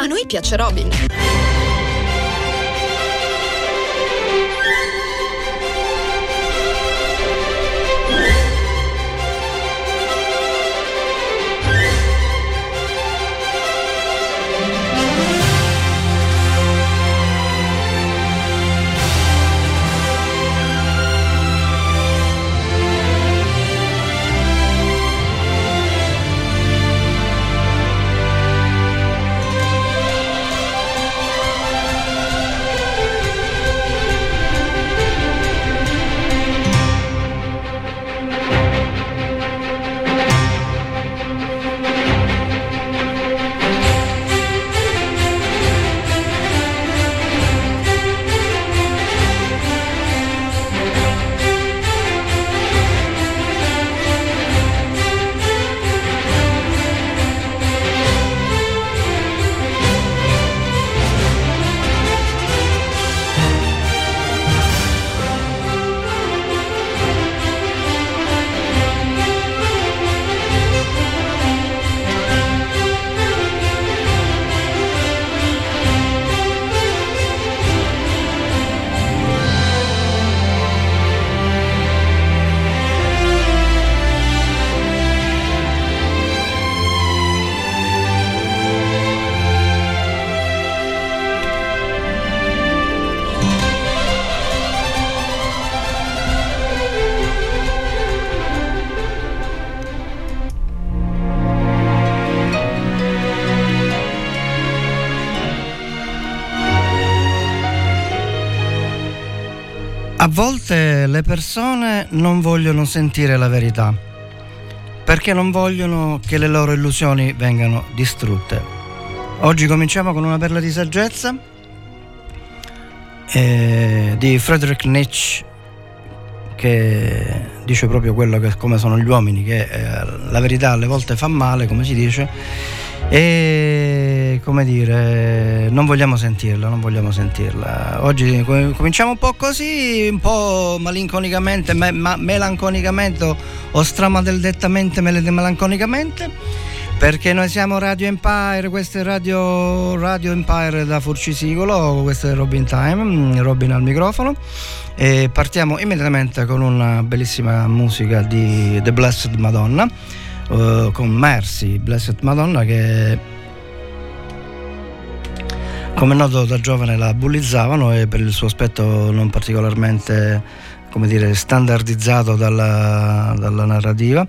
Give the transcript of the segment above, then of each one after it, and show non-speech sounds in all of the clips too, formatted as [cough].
A noi piace Robin. Volte le persone non vogliono sentire la verità perché non vogliono che le loro illusioni vengano distrutte. Oggi cominciamo con una perla di saggezza eh, di Friedrich Nietzsche che dice proprio quello che come sono gli uomini, che eh, la verità alle volte fa male, come si dice, e come dire non vogliamo sentirla non vogliamo sentirla. Oggi cominciamo un po' così un po' malinconicamente me, ma, melanconicamente o stramadeldettamente melanconicamente perché noi siamo Radio Empire questo è Radio, Radio Empire da Furcisicolo questo è Robin Time Robin al microfono e partiamo immediatamente con una bellissima musica di The Blessed Madonna uh, con Mercy, Blessed Madonna, che come noto da giovane la bullizzavano e per il suo aspetto non particolarmente come dire, standardizzato dalla, dalla, narrativa.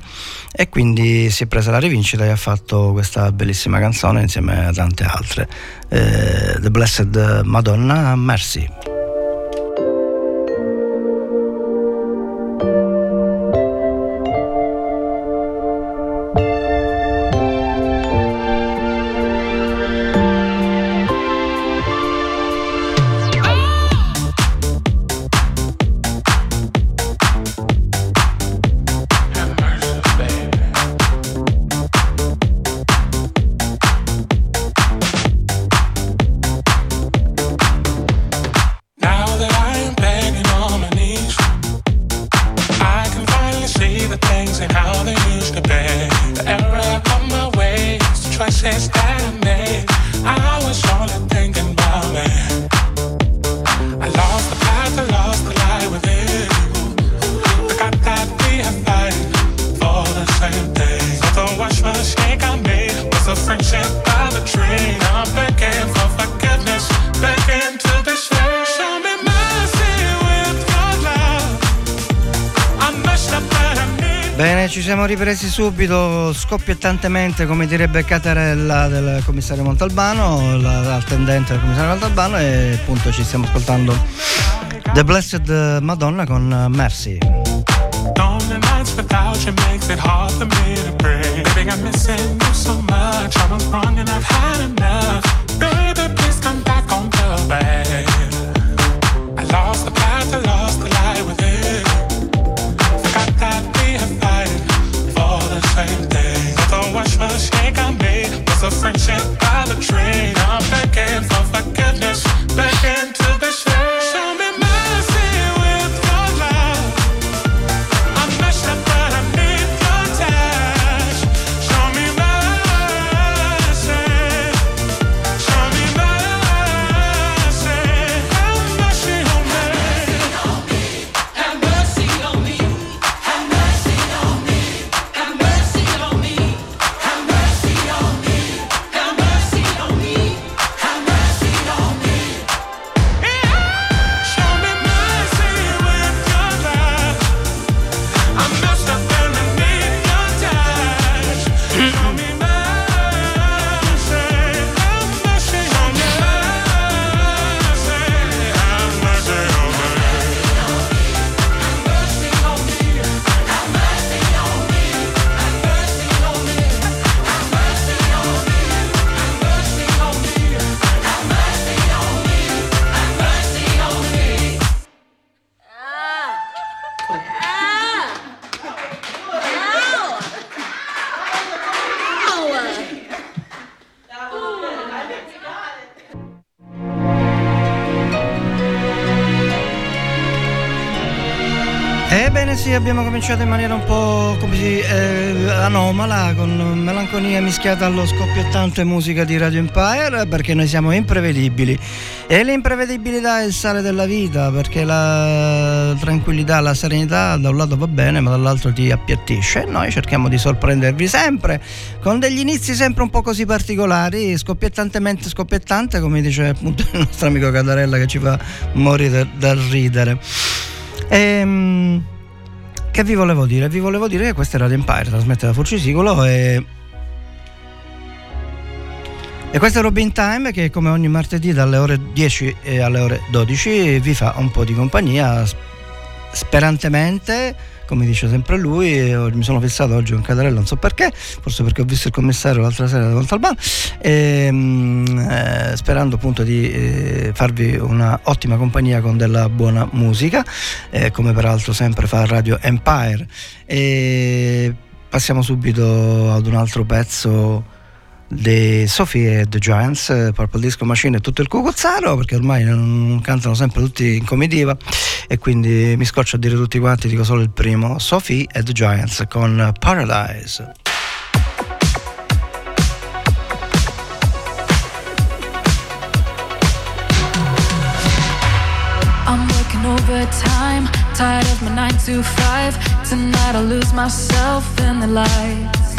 E quindi si è presa la rivincita e ha fatto questa bellissima canzone insieme a tante altre. Eh, The Blessed Madonna Mercy subito scoppiettantemente, come direbbe Catarella del commissario Montalbano, l'attendente del commissario Montalbano, e appunto ci stiamo ascoltando The Blessed Madonna con Mercy. Lost the a friendship by the train. I'm begging for abbiamo cominciato in maniera un po' come si, eh, anomala, con melanconia mischiata allo scoppiettante musica di Radio Empire, perché noi siamo imprevedibili. E l'imprevedibilità è il sale della vita, perché la tranquillità, la serenità da un lato va bene, ma dall'altro ti appiattisce. E noi cerchiamo di sorprendervi sempre, con degli inizi sempre un po' così particolari, scoppiettantemente scoppiettante, come dice appunto il nostro amico Catarella che ci fa morire dal ridere. Ehm, che vi volevo dire? Vi volevo dire che questa è Radio Empire, trasmette da Forcisicolo e... E questo è Robin Time che come ogni martedì dalle ore 10 alle ore 12 vi fa un po' di compagnia sperantemente come dice sempre lui, mi sono fissato oggi con Catarella, non so perché, forse perché ho visto il commissario l'altra sera da Montalbano, e, ehm, eh, sperando appunto di eh, farvi una ottima compagnia con della buona musica, eh, come peraltro sempre fa Radio Empire. E passiamo subito ad un altro pezzo di Sophie e The Giants, Purple Disco Machine e tutto il cucuzzaro, perché ormai non cantano sempre tutti in comitiva e quindi mi scoccio a dire tutti quanti, dico solo il primo, Sophie e The Giants con Paradise. Overtime, tired of my 9 to 5. Tonight I'll lose myself in the lights.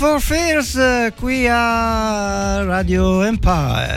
For Fears qui a Radio Empire.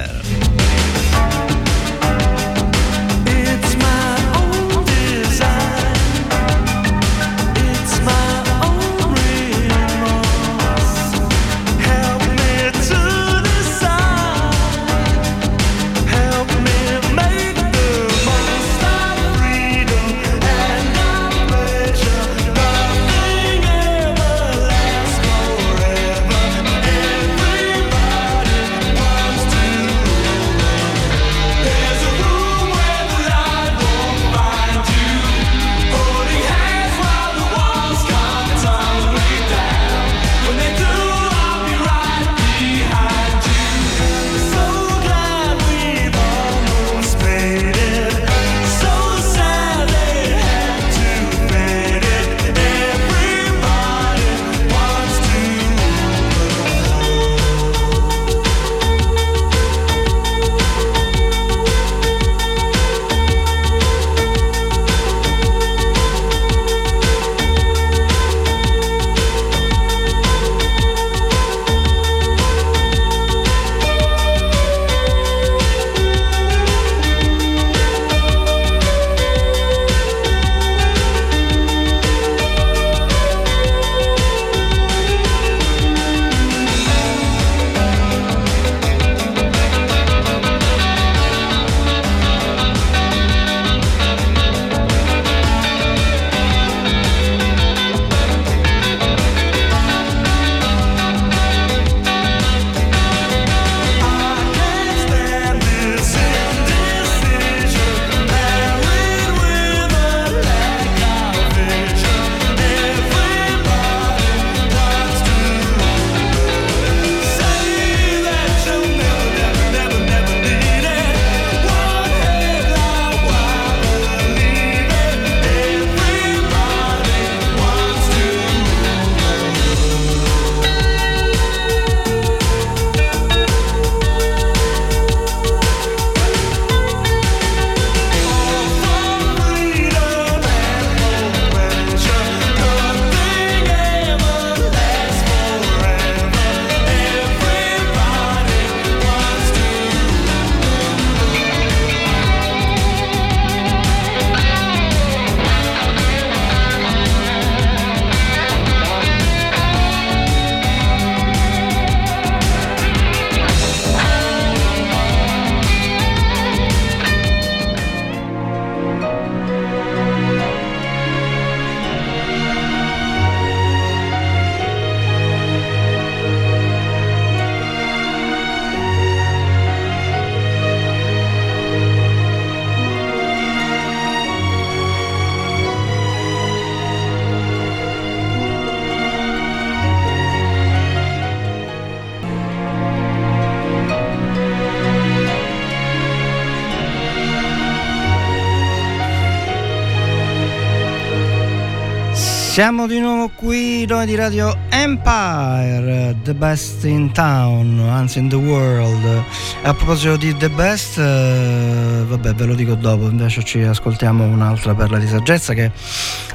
Siamo di nuovo qui noi di Radio Empire, The Best in Town, anzi in the world. A proposito di The Best, eh, vabbè ve lo dico dopo, invece ci ascoltiamo un'altra perla di saggezza che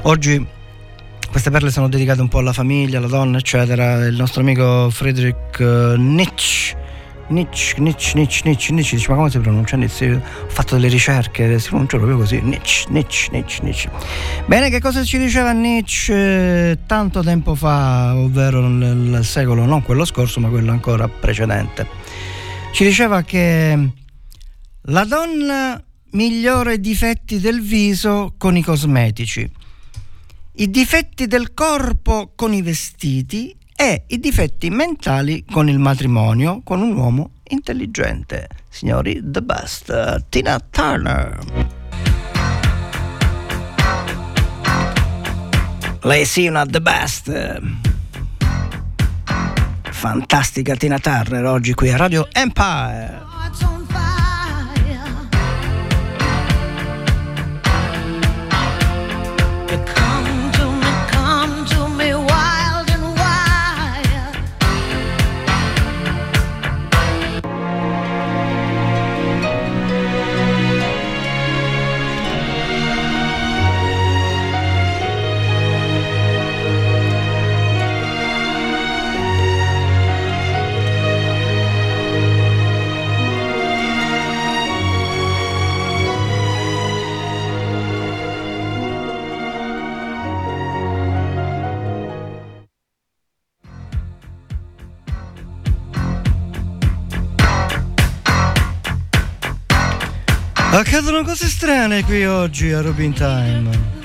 oggi queste perle sono dedicate un po' alla famiglia, alla donna, eccetera. Il nostro amico Friedrich eh, Nietzsche Nietzsche, Nietzsche, Nietzsche, Nietzsche, Nietzsche, dice ma come si pronuncia Nietzsche? Ho fatto delle ricerche, si pronuncia proprio così, Nietzsche, Nietzsche, Nietzsche, Nietzsche. Bene, che cosa ci diceva Nietzsche eh, tanto tempo fa, ovvero nel secolo, non quello scorso, ma quello ancora precedente? Ci diceva che la donna migliora i difetti del viso con i cosmetici, i difetti del corpo con i vestiti e i difetti mentali con il matrimonio con un uomo intelligente. Signori, the best, Tina Turner. Lei sì, una the best. Fantastica Tina Turner oggi qui a Radio Empire. Accadono cose strane qui oggi a Robin Time.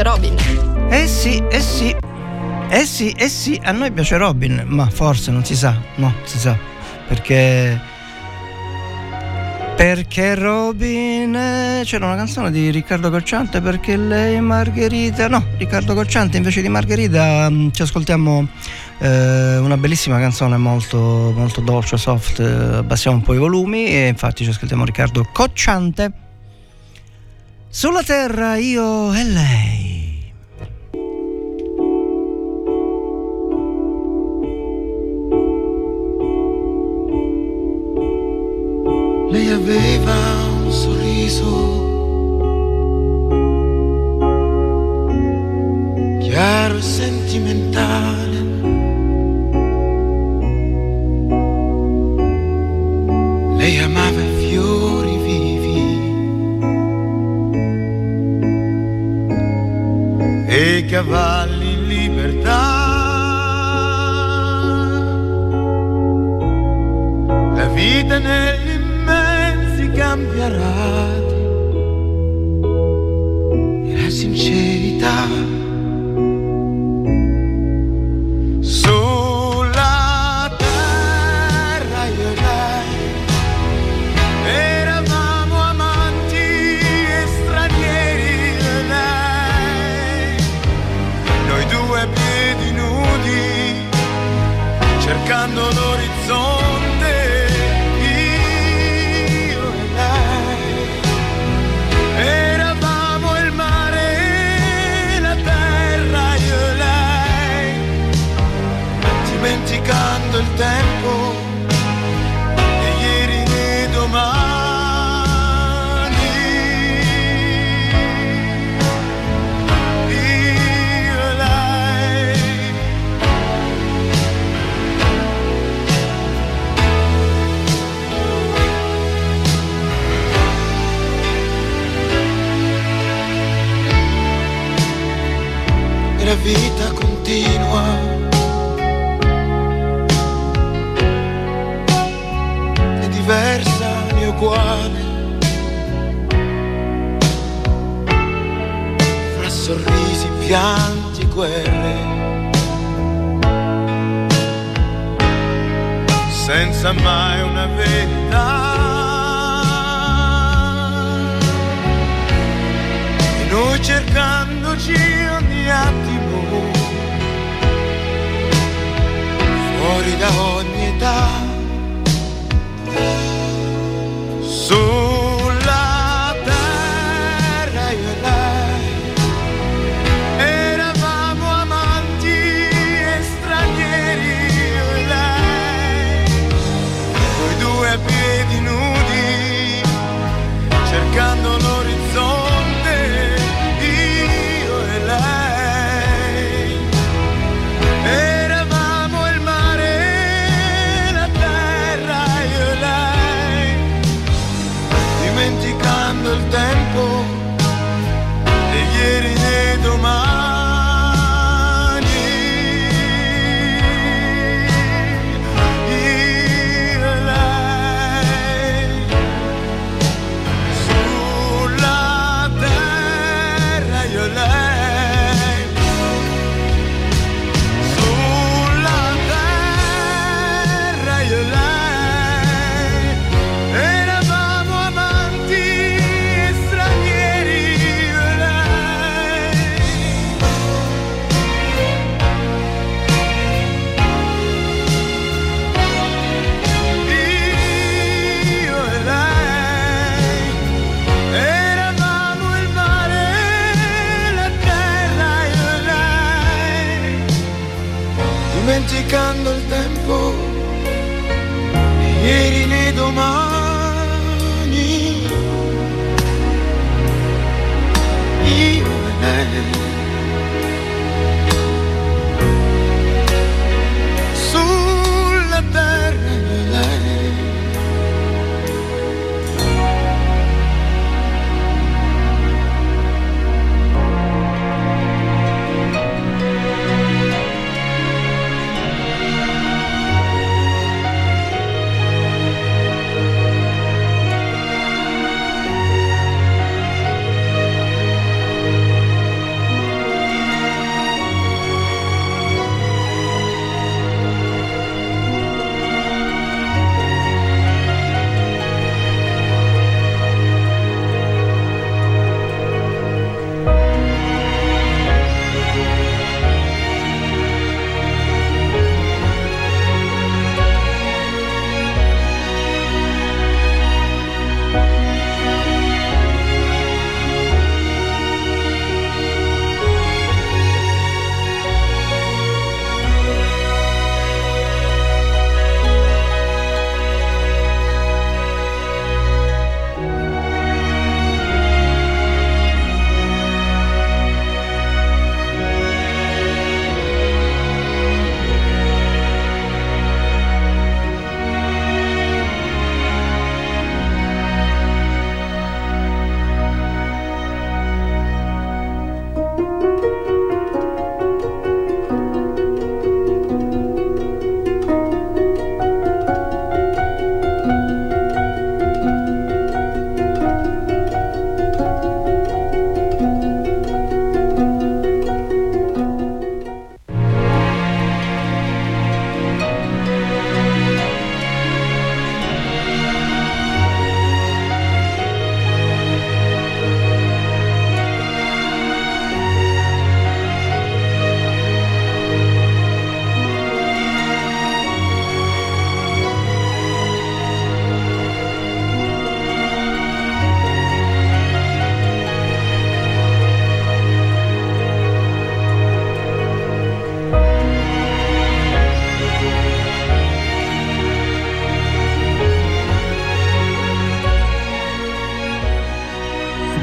Piace Robin. Eh sì, eh sì. Eh sì, eh sì, a noi piace Robin, ma forse non si sa, no, si sa, perché perché Robin eh, c'era una canzone di Riccardo Cocciante perché lei è Margherita no Riccardo Cocciante invece di Margherita mm, ci ascoltiamo eh, una bellissima canzone molto, molto dolce soft eh, abbassiamo un po' i volumi e infatti ci ascoltiamo Riccardo Cocciante sulla terra io e lei. Lei aveva un sorriso chiaro e sentimentale, cavalli in libertà. La vita negli immensi cambierà. E la sincerità. giganti guerre. Senza mai una verità. E noi cercandoci ogni attimo. Fuori da ogni età. Solo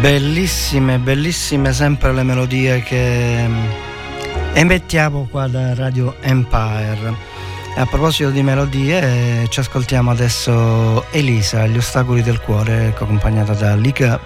Bellissime, bellissime sempre le melodie che mm, emettiamo qua da Radio Empire. A proposito di melodie, ci ascoltiamo adesso Elisa, Gli ostacoli del cuore, accompagnata da Liga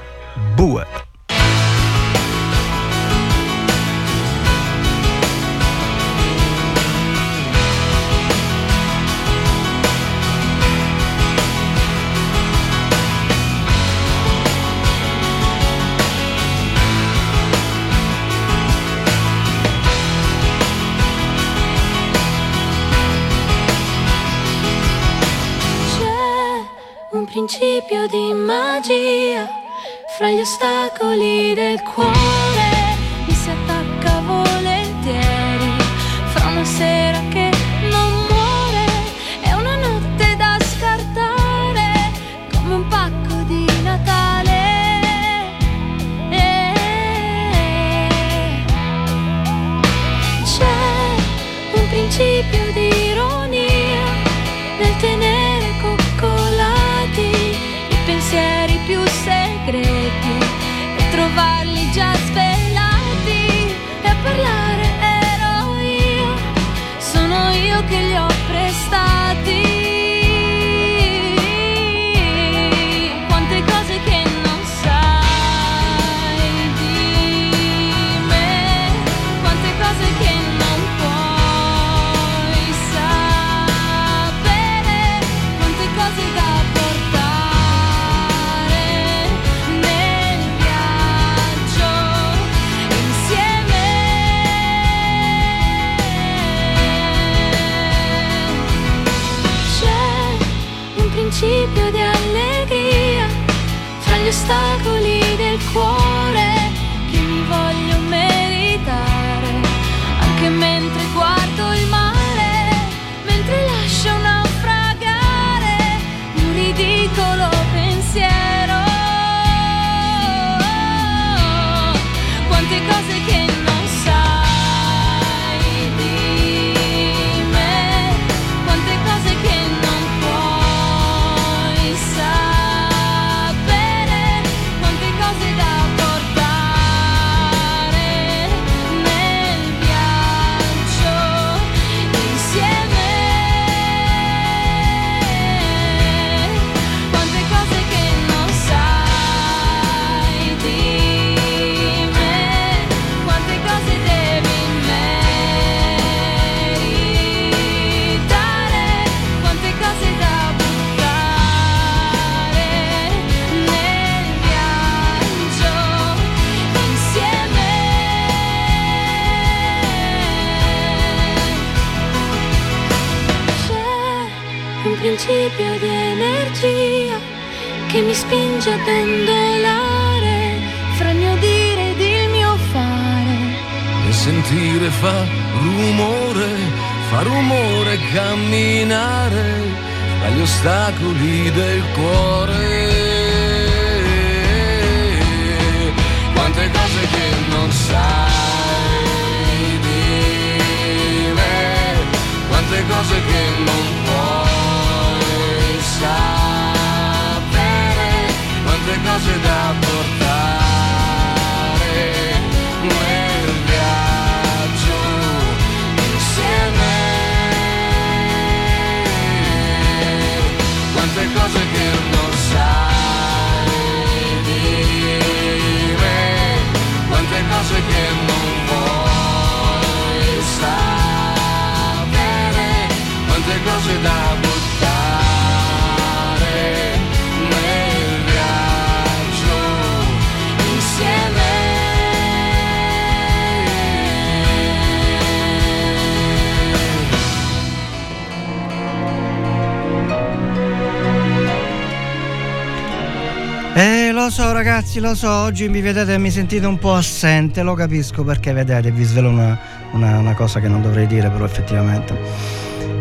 ragazzi, lo so, oggi mi vedete e mi sentite un po' assente, lo capisco perché vedete, vi svelo una, una, una cosa che non dovrei dire, però effettivamente.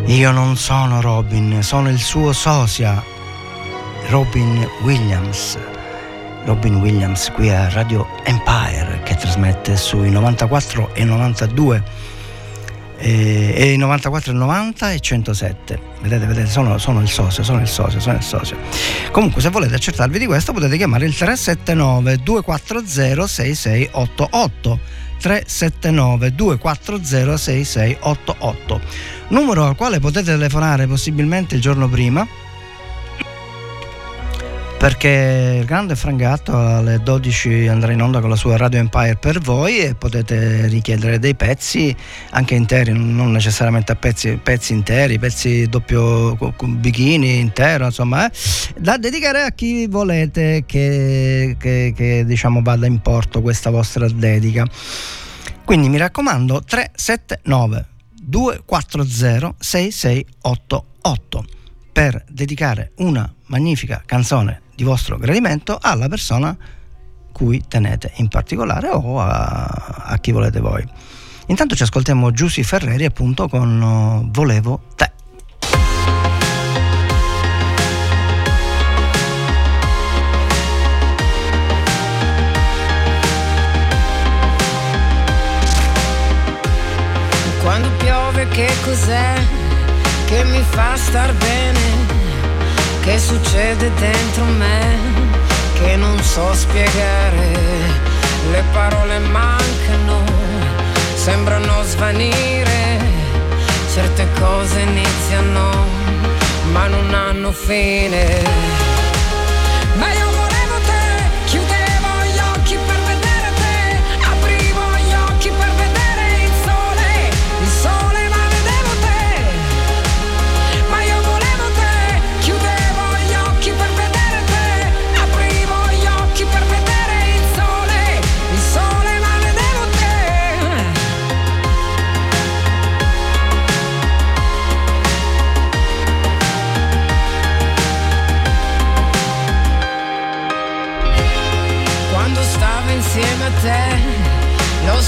Io non sono Robin, sono il suo sosia, Robin Williams. Robin Williams qui a Radio Empire che trasmette sui 94 e 92 e, e 94 90 e 107 vedete vedete sono, sono, il socio sono il socio sono il socio. Comunque se volete accertarvi di questo potete chiamare il 379 240 6688 379 240 6688 numero al quale potete telefonare possibilmente il giorno prima perché il grande Frangatto alle 12 andrà in onda con la sua Radio Empire per voi e potete richiedere dei pezzi anche interi, non necessariamente a pezzi, pezzi interi, pezzi doppio bikini intero, insomma, eh, da dedicare a chi volete che, che, che diciamo vada in porto questa vostra dedica. Quindi mi raccomando 379 240 6688 per dedicare una magnifica canzone di vostro gradimento alla persona cui tenete in particolare o a, a chi volete voi. Intanto ci ascoltiamo Giussi Ferreri appunto con uh, Volevo te. Quando piove che cos'è che mi fa star bene? Che succede dentro me che non so spiegare. Le parole mancano, sembrano svanire, certe cose iniziano ma non hanno fine.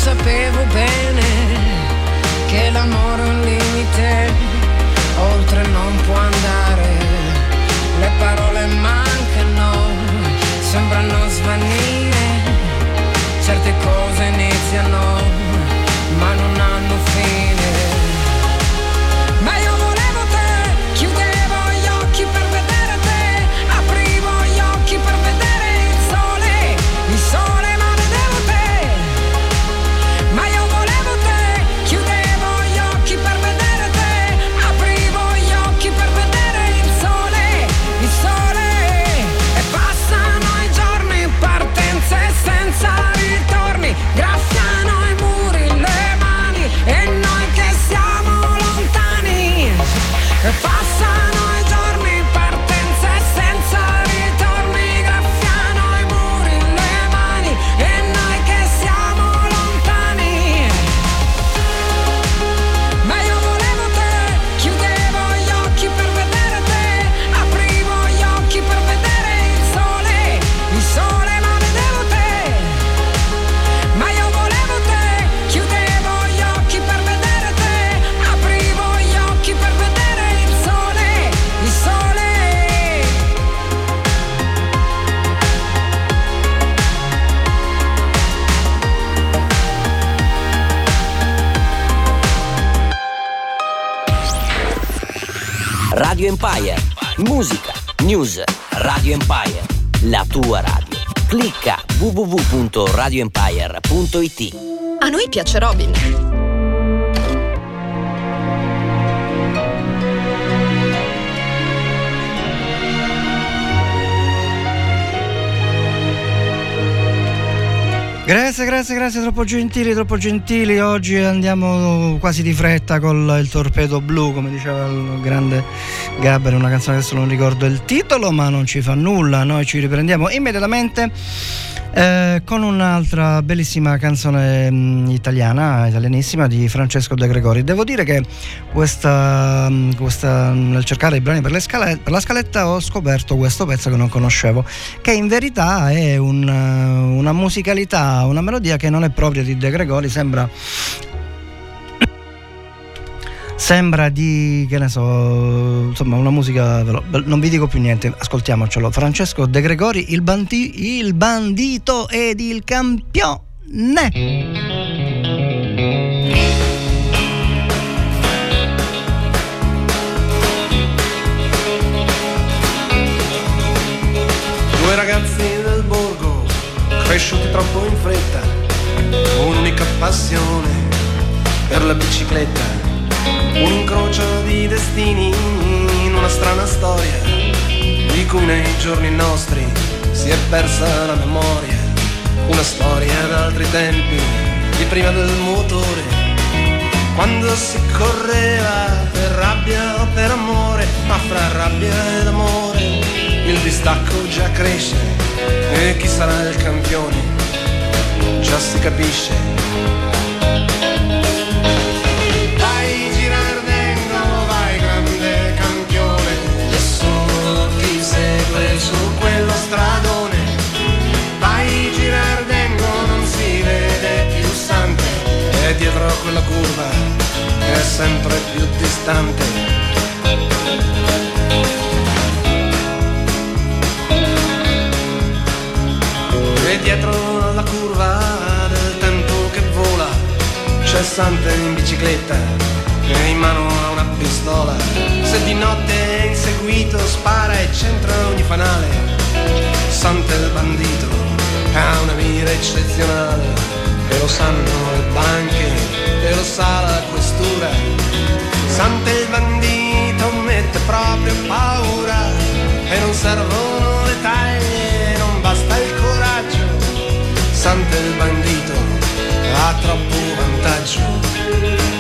Sapevo bene che l'amore è un limite, oltre non può andare, le parole mancano, sembrano svanire, certe cose iniziano, Radio Empire. Musica, news, Radio Empire. La tua radio. Clicca www.radioempire.it. A noi piace Robin. Grazie, grazie, grazie, troppo gentili, troppo gentili. Oggi andiamo quasi di fretta con il torpedo blu, come diceva il grande Gabber, una canzone adesso non ricordo il titolo, ma non ci fa nulla. Noi ci riprendiamo immediatamente eh, con un'altra bellissima canzone mh, mm, italiana, italianissima di Francesco De Gregori. Devo dire che questa, mm, questa, mm, nel cercare i brani per, scale, per, la scaletta ho scoperto questo pezzo che non conoscevo, che in verità è un, una musicalità, una melodia che non è propria di De Gregori, sembra Sembra di, che ne so, insomma una musica, non vi dico più niente, ascoltiamocelo. Francesco De Gregori, il, bandi, il bandito ed il campione. due ragazzi del borgo cresciuti troppo in fretta, un'unica passione per la bicicletta un incrocio di destini in una strana storia, di cui nei giorni nostri si è persa la memoria, una storia d'altri tempi, di prima del motore, quando si correva per rabbia o per amore, ma fra rabbia ed amore il distacco già cresce e chi sarà il campione già si capisce. Quella curva è sempre più distante. E dietro la curva del tempo che vola c'è Sante in bicicletta e in mano ha una pistola. Se di notte è inseguito spara e centra ogni fanale. Sante il bandito ha una mira eccezionale e lo sanno le banche lo sa la questura. Sante il bandito mette proprio paura e non servono le taglie, non basta il coraggio. Sante il bandito ha troppo vantaggio.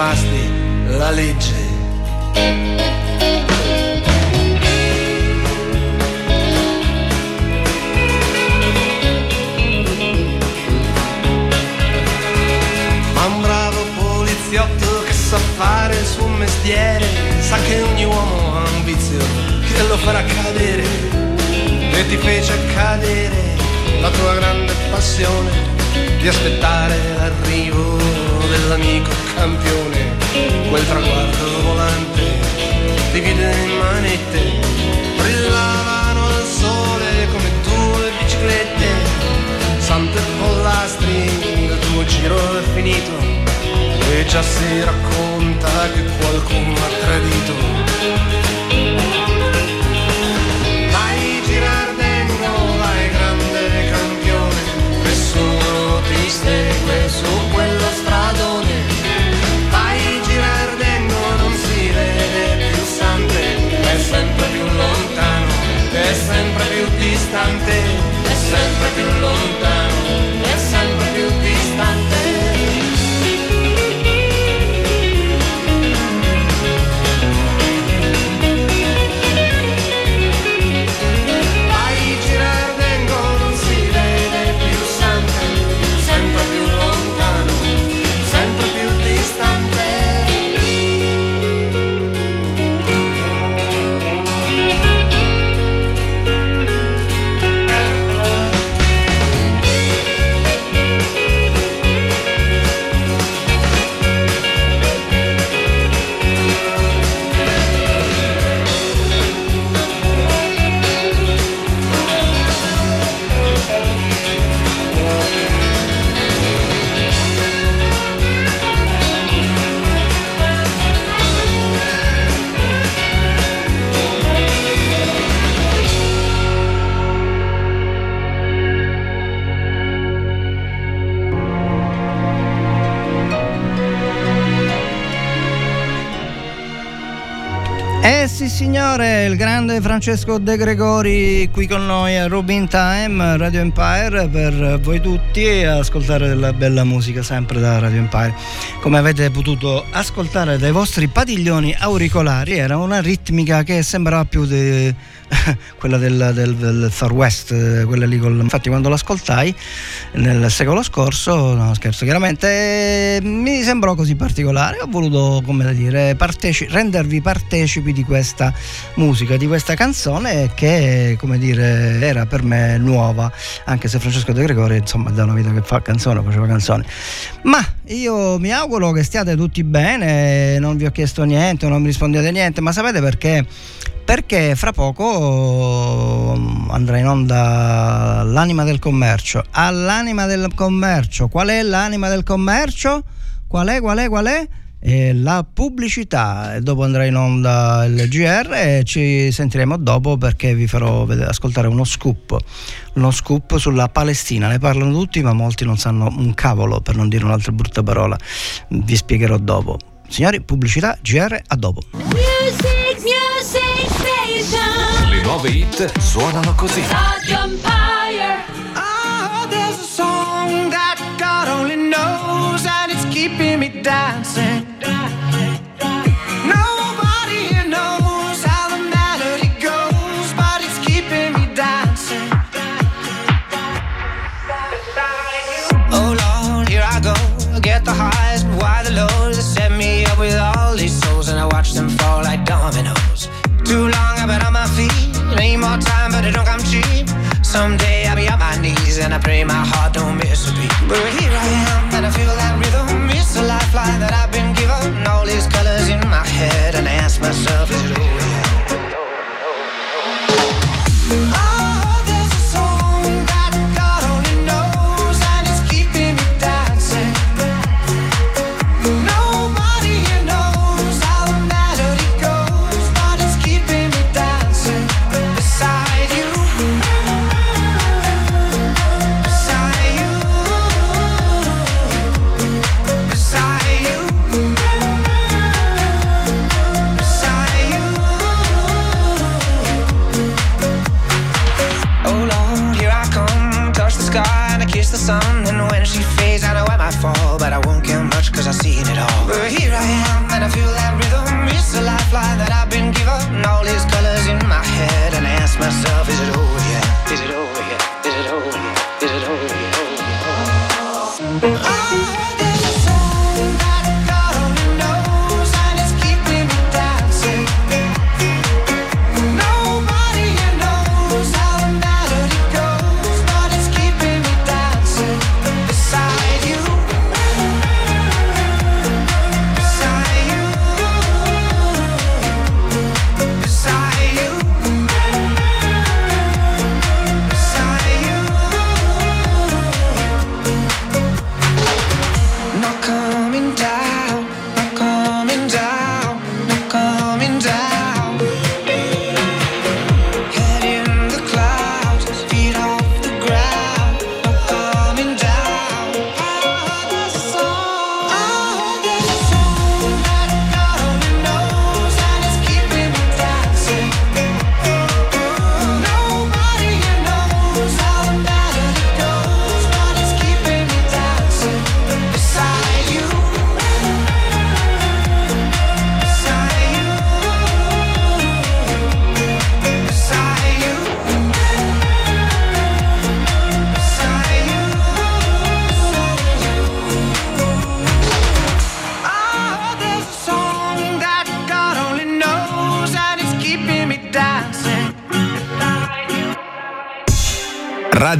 Ma trovasti la legge. Ma un bravo poliziotto che sa fare il suo mestiere sa che ogni uomo ha un vizio che lo farà cadere e ti fece cadere la tua grande passione di aspettare l'arrivo dell'amico campione quel traguardo volante divide in manette brillavano al sole come due biciclette sante pollastri il tuo giro è finito e già si racconta che qualcuno ha tradito. Vai Girardengo vai grande campione nessuno ti segue su distante è sempre più lontano sì signore, il grande Francesco De Gregori qui con noi a Rubin Time, Radio Empire per voi tutti e ascoltare della bella musica sempre da Radio Empire. Come avete potuto ascoltare dai vostri padiglioni auricolari era una ritmica che sembrava più di [laughs] quella del, del, del Far West, eh, quella lì col... infatti quando l'ascoltai nel secolo scorso, no scherzo chiaramente, eh, mi sembrò così particolare, ho voluto come dire, parteci- rendervi partecipi di questa musica, di questa canzone che come dire era per me nuova, anche se Francesco De Gregori insomma da una vita che fa canzone, faceva canzoni, ma io mi auguro che stiate tutti bene, non vi ho chiesto niente, non mi rispondete niente, ma sapete perché? Perché fra poco mm, andrà in onda l'anima del commercio. All'anima del commercio, qual è l'anima del commercio? Qual è, qual è, qual è? Eh, la pubblicità e dopo andrà in onda il GR e ci sentiremo dopo perché vi farò vedere, ascoltare uno scoop. Uno scoop sulla Palestina. Ne parlano tutti ma molti non sanno un cavolo per non dire un'altra brutta parola. Vi spiegherò dopo. Signori pubblicità GR a dopo. Music, music. Le nuove hit suonano così. Keeping me dancing. Nobody here knows how the melody goes, but it's keeping me dancing. Oh Lord, here I go. Get the highs, but why the lows? Set me up with all these souls, and I watch them fall like dominoes. Too long I've been on my feet. Need more time, but it don't come cheap. Someday I'll be on my knees, and I pray my heart don't miss a beat. But here I am, and I feel that rhythm. It's that I've been given. All these colors in my head, and I ask myself, is it over I fall, but I won't care much cause I've seen it all. But here I am, and I feel that rhythm. It's a lifeline that I've been given. All these colors in my head, and I ask myself, is it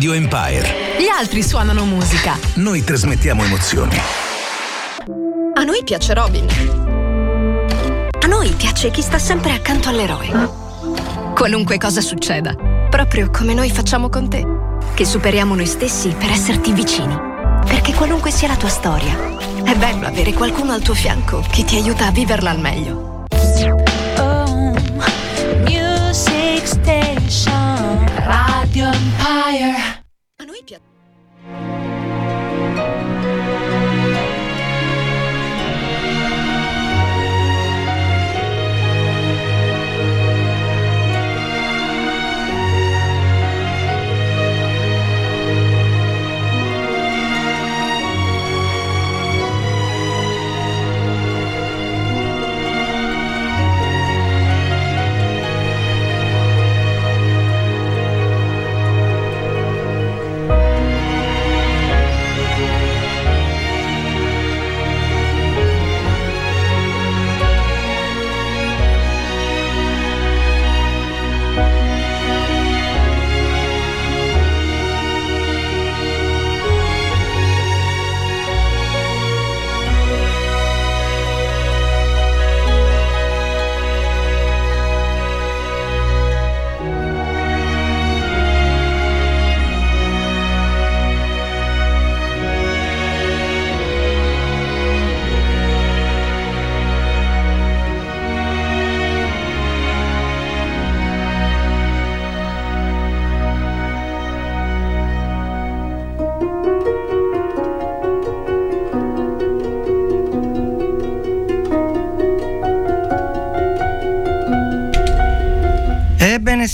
Radio Empire. Gli altri suonano musica. Noi trasmettiamo emozioni. A noi piace Robin. A noi piace chi sta sempre accanto all'eroe. Qualunque cosa succeda. Proprio come noi facciamo con te. Che superiamo noi stessi per esserti vicini. Perché qualunque sia la tua storia, è bello avere qualcuno al tuo fianco che ti aiuta a viverla al meglio.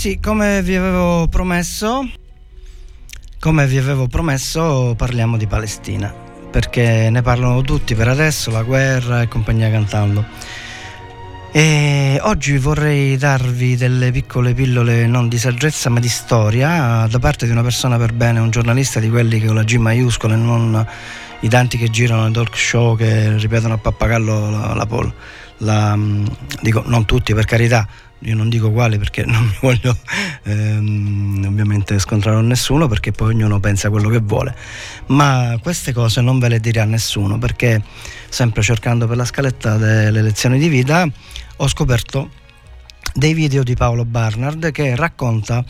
Sì, come vi avevo promesso, come vi avevo promesso, parliamo di Palestina, perché ne parlano tutti per adesso, la guerra e compagnia cantando. E oggi vorrei darvi delle piccole pillole non di saggezza ma di storia da parte di una persona per bene, un giornalista di quelli che ho la G maiuscola e non i tanti che girano nei talk show che ripetono a pappagallo la, la, la, la dico non tutti per carità, io non dico quali perché non mi voglio ehm, ovviamente scontrare con nessuno perché poi ognuno pensa quello che vuole. Ma queste cose non ve le dirà nessuno perché sempre cercando per la scaletta delle lezioni di vita ho scoperto dei video di Paolo Barnard che racconta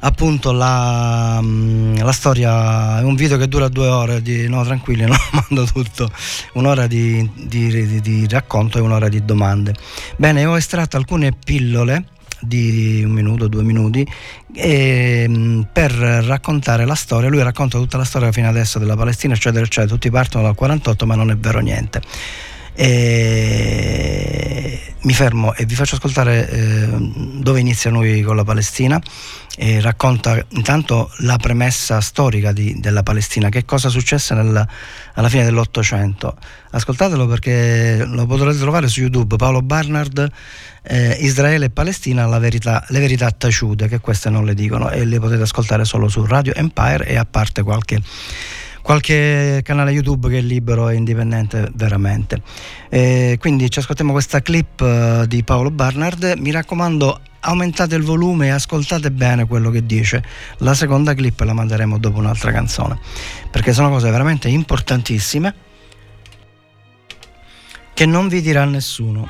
appunto la, mm, la, storia è un video che dura due ore di, no tranquilli [laughs] non mando tutto. Un'ora di, di, di, racconto e un'ora di domande. Bene ho estratto alcune pillole di un minuto, due minuti e, mm, per raccontare la storia. Lui racconta tutta la storia fino adesso della Palestina eccetera eccetera. Tutti partono dal 48 ma non è vero niente e mi fermo e vi faccio ascoltare eh, dove inizia noi con la Palestina e racconta intanto la premessa storica di, della Palestina, che cosa successe nel, alla fine dell'Ottocento. Ascoltatelo perché lo potrete trovare su YouTube, Paolo Barnard, eh, Israele e Palestina, verità, le verità taciute, che queste non le dicono e le potete ascoltare solo su Radio Empire e a parte qualche qualche canale YouTube che è libero e indipendente veramente. Eh, quindi ci ascoltiamo questa clip uh, di Paolo Barnard. Mi raccomando, aumentate il volume e ascoltate bene quello che dice. La seconda clip la manderemo dopo un'altra canzone, perché sono cose veramente importantissime che non vi dirà nessuno.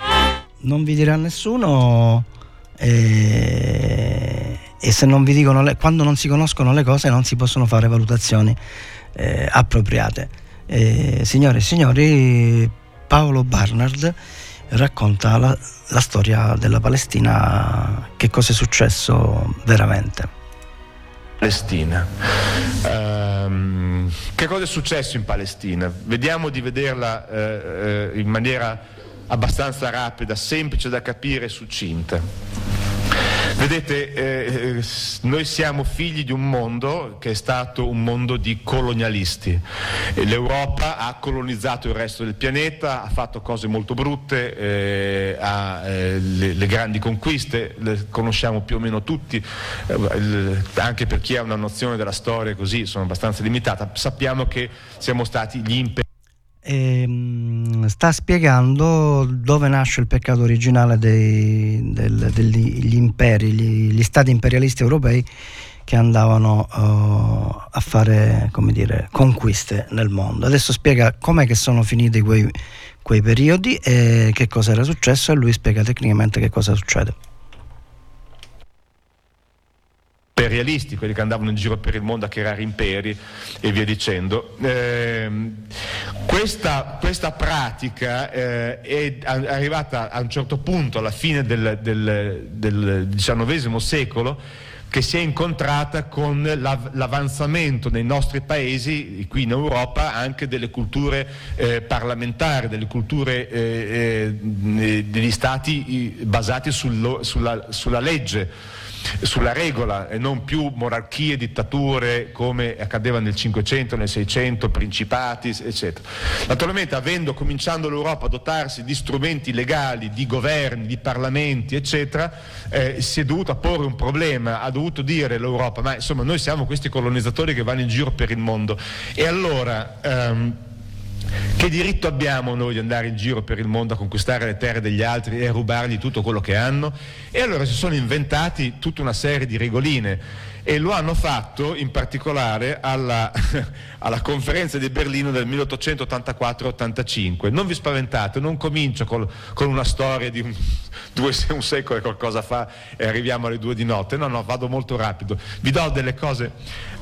Non vi dirà nessuno. E, e se non vi dicono le, quando non si conoscono le cose non si possono fare valutazioni eh, appropriate. Eh, signore e signori, Paolo Barnard racconta la, la storia della Palestina, che cosa è successo veramente. Palestina. Um, che cosa è successo in Palestina? Vediamo di vederla uh, uh, in maniera abbastanza rapida, semplice da capire e succinta. Vedete, eh, noi siamo figli di un mondo che è stato un mondo di colonialisti. L'Europa ha colonizzato il resto del pianeta, ha fatto cose molto brutte, eh, ha eh, le, le, grandi conquiste, le conosciamo più o meno tutti, eh, anche per chi ha una nozione della storia così, sono abbastanza limitata. Sappiamo che siamo stati gli imperi ehm, sta spiegando dove nasce il peccato originale dei, del, degli imperi, gli, gli, stati imperialisti europei che andavano uh, a fare dire, conquiste nel mondo. Adesso spiega com'è che sono finiti quei, quei periodi e che cosa era successo e lui spiega tecnicamente che cosa succede. Imperialisti, quelli che andavano in giro per il mondo a creare imperi e via dicendo. Eh, questa, questa, pratica eh, è arrivata a un certo punto, alla fine del, del, del XIX secolo, che si è incontrata con l'avanzamento nei nostri paesi, qui in Europa, anche delle culture eh, parlamentari, delle culture eh, eh, degli stati basati sul, sulla, sulla legge sulla regola e non più monarchie, dittature come accadeva nel 500, nel 600, principati, eccetera. Naturalmente avendo cominciando l'Europa a dotarsi di strumenti legali, di governi, di parlamenti, eccetera, eh, si è dovuto porre un problema, ha dovuto dire l'Europa, ma insomma noi siamo questi colonizzatori che vanno in giro per il mondo e allora... Ehm, che diritto abbiamo noi di andare in giro per il mondo a conquistare le terre degli altri e a rubargli tutto quello che hanno? E allora si sono inventati tutta una serie di regoline e lo hanno fatto in particolare alla, [laughs] alla conferenza di Berlino del 1884-85. Non vi spaventate, non comincio col, con una storia di un, [laughs] due, un secolo e qualcosa fa e arriviamo alle due di notte, no, no, vado molto rapido. Vi do delle cose.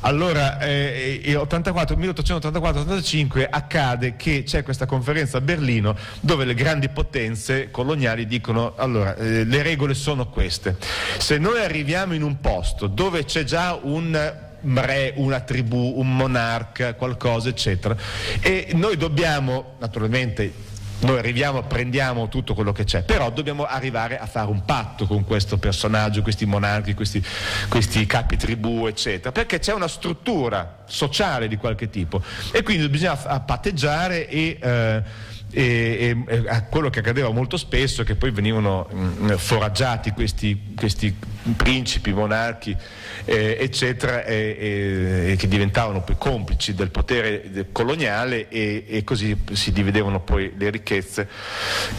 Allora, eh, 1884-85 accade che c'è questa conferenza a Berlino dove le grandi potenze coloniali dicono allora, eh, le regole sono queste. Se noi arriviamo in un posto dove c'è già un re, una tribù, un monarca, qualcosa, eccetera. E noi dobbiamo, naturalmente, noi arriviamo, prendiamo tutto quello che c'è, però dobbiamo arrivare a fare un patto con questo personaggio, questi monarchi, questi, questi capi tribù, eccetera, perché c'è una struttura sociale di qualche tipo. E quindi bisogna patteggiare e... Eh, e, e, e, quello che accadeva molto spesso è che poi venivano mh, mm, foraggiati questi, questi, principi, monarchi, eh, eccetera, e, che diventavano poi complici del potere coloniale e, così si dividevano poi le ricchezze,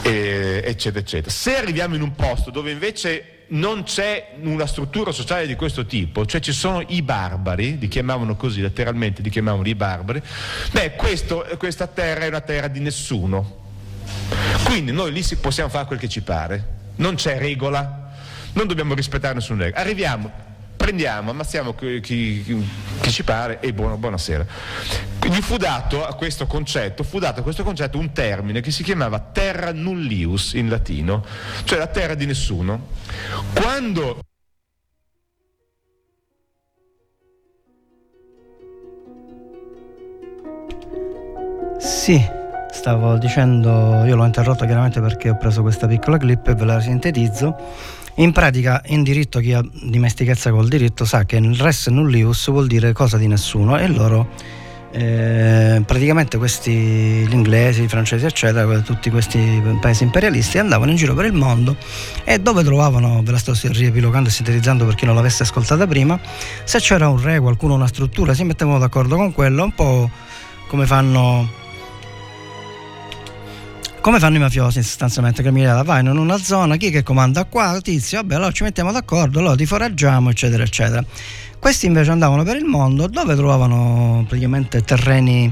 eccetera, eccetera. Se arriviamo in un posto dove invece non c'è una struttura sociale di questo tipo, cioè ci sono i barbari, li chiamavano così letteralmente, li chiamavano i barbari, beh questo, questa terra è una terra di nessuno. Quindi noi lì possiamo fare quel che ci pare, non c'è regola, non dobbiamo rispettare nessuna regola. Arriviamo, prendiamo, ammazziamo chi, chi, chi ci pare e buona, buonasera. Quindi fu dato a questo concetto, fu dato a questo concetto un termine che si chiamava terra nullius in latino, cioè la terra di nessuno. Quando Sì, stavo dicendo, io l'ho interrotto chiaramente perché ho preso questa piccola clip e ve la sintetizzo. In pratica, in diritto, chi ha dimestichezza col diritto sa che res nullius vuol dire cosa di nessuno e loro eh, praticamente questi gli inglesi, i francesi eccetera tutti questi paesi imperialisti andavano in giro per il mondo e dove trovavano ve la sto riepilogando e sintetizzando per chi non l'avesse ascoltata prima se c'era un re, qualcuno, una struttura si mettevano d'accordo con quello un po' come fanno come fanno i mafiosi sostanzialmente che mi vanno in una zona chi che comanda qua? Tizio vabbè allora ci mettiamo d'accordo allora ti foraggiamo eccetera eccetera. Questi invece andavano per il mondo dove trovavano praticamente terreni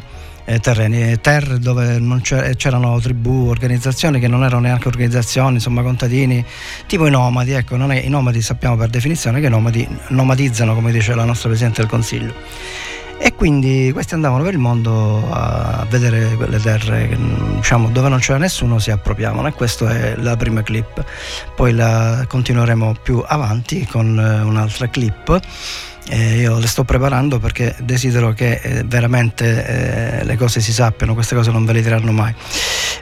eh, terreni, terre dove c'erano tribù, organizzazioni che non erano neanche organizzazioni, insomma contadini, tipo i nomadi, ecco, è, i nomadi sappiamo per definizione che nomadi nomadizzano, come dice la nostra Presidente del Consiglio e quindi questi andavano per il mondo a vedere quelle terre diciamo, dove non c'era nessuno si appropriavano. E questa è la prima clip. Poi la continueremo più avanti con eh, un'altra clip eh, io le sto preparando perché desidero che eh, veramente eh, le cose si sappiano, queste cose non ve le diranno mai.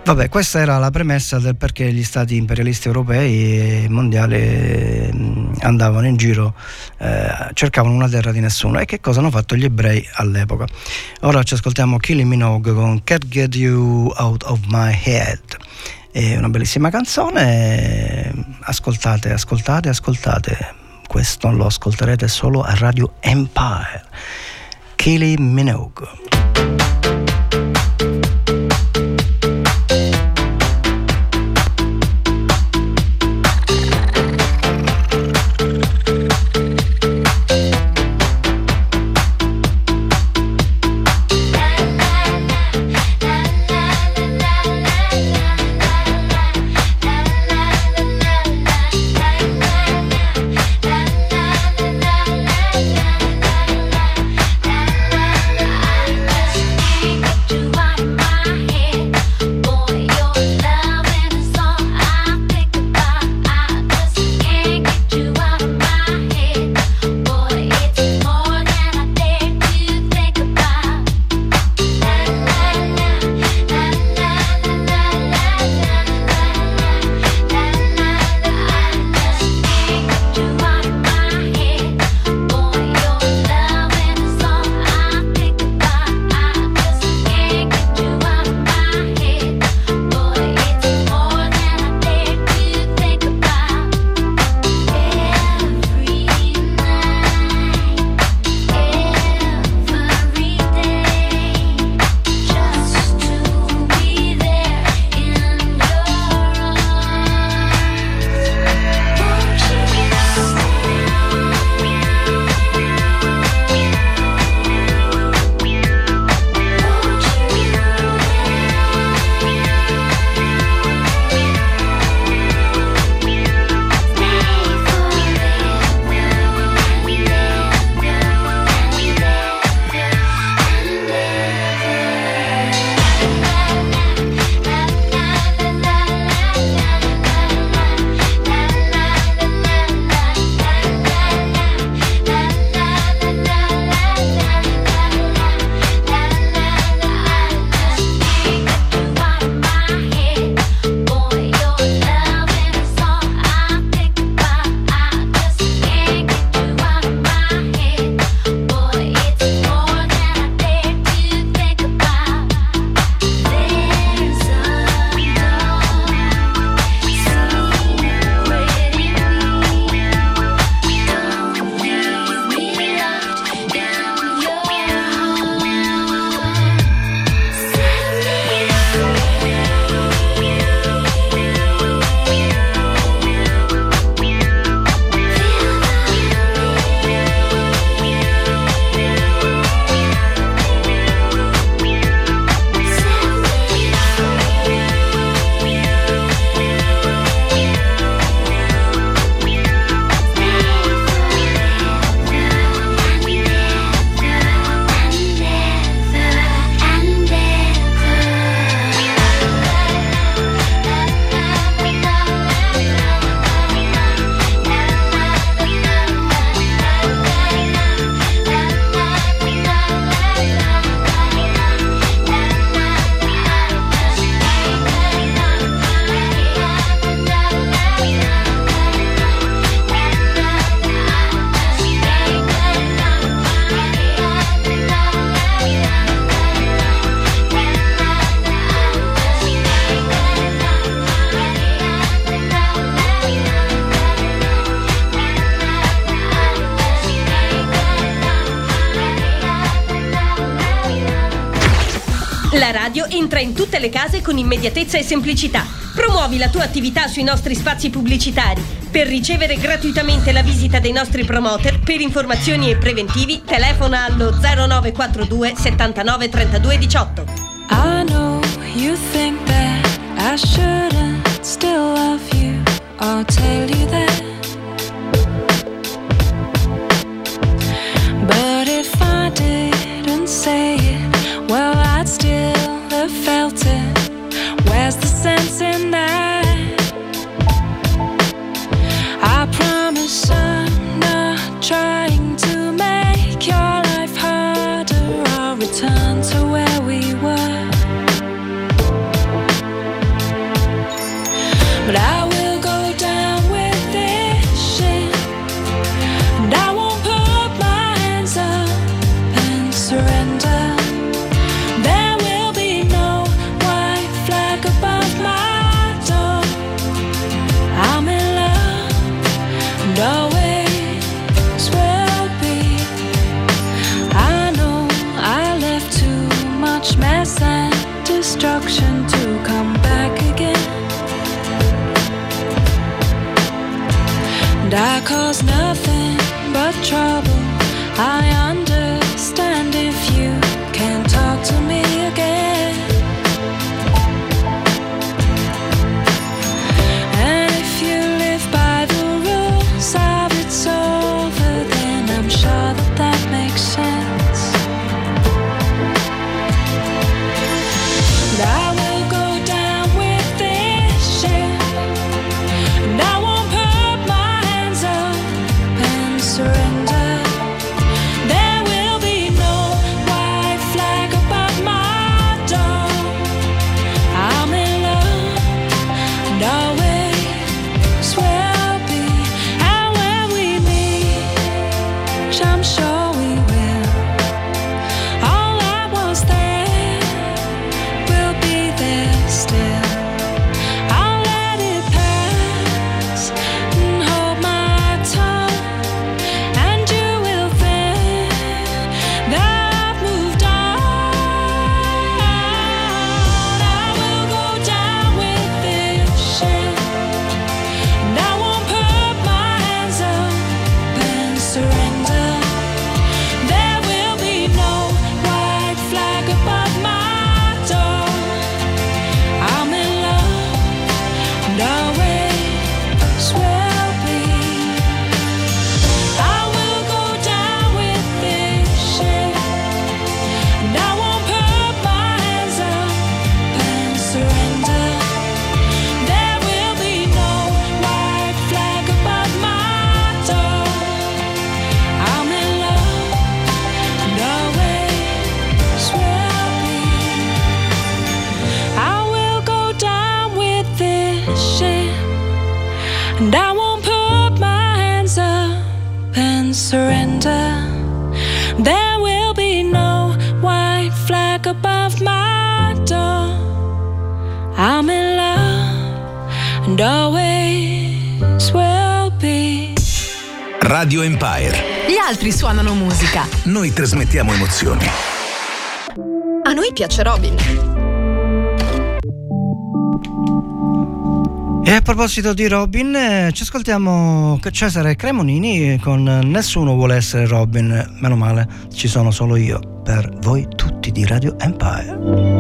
Vabbè, questa era la premessa del perché gli stati imperialisti europei e mondiali eh, andavano in giro, eh, cercavano una terra di nessuno e che cosa hanno fatto gli ebrei all'epoca. Ora ci ascoltiamo Killing Minogue con Can't Get You Out of My Head. È una bellissima canzone, ascoltate, ascoltate, ascoltate questo lo ascolterete solo a Radio Empire. Kylie Minogue. in tutte le case con immediatezza e semplicità. Promuovi la tua attività sui nostri spazi pubblicitari. Per ricevere gratuitamente la visita dei nostri promoter, per informazioni e preventivi, telefona allo 0942 79 32 18. I know you think that I shouldn't still love you. I'll tell you that. And I cause nothing but trouble. I understand if you can talk to me. Radio Empire. Gli altri suonano musica. Noi trasmettiamo emozioni. A noi piace Robin. E a proposito di Robin, eh, ci ascoltiamo Cesare Cremonini eh, con Nessuno vuole essere Robin. Meno male, ci sono solo io per voi tutti di Radio Empire.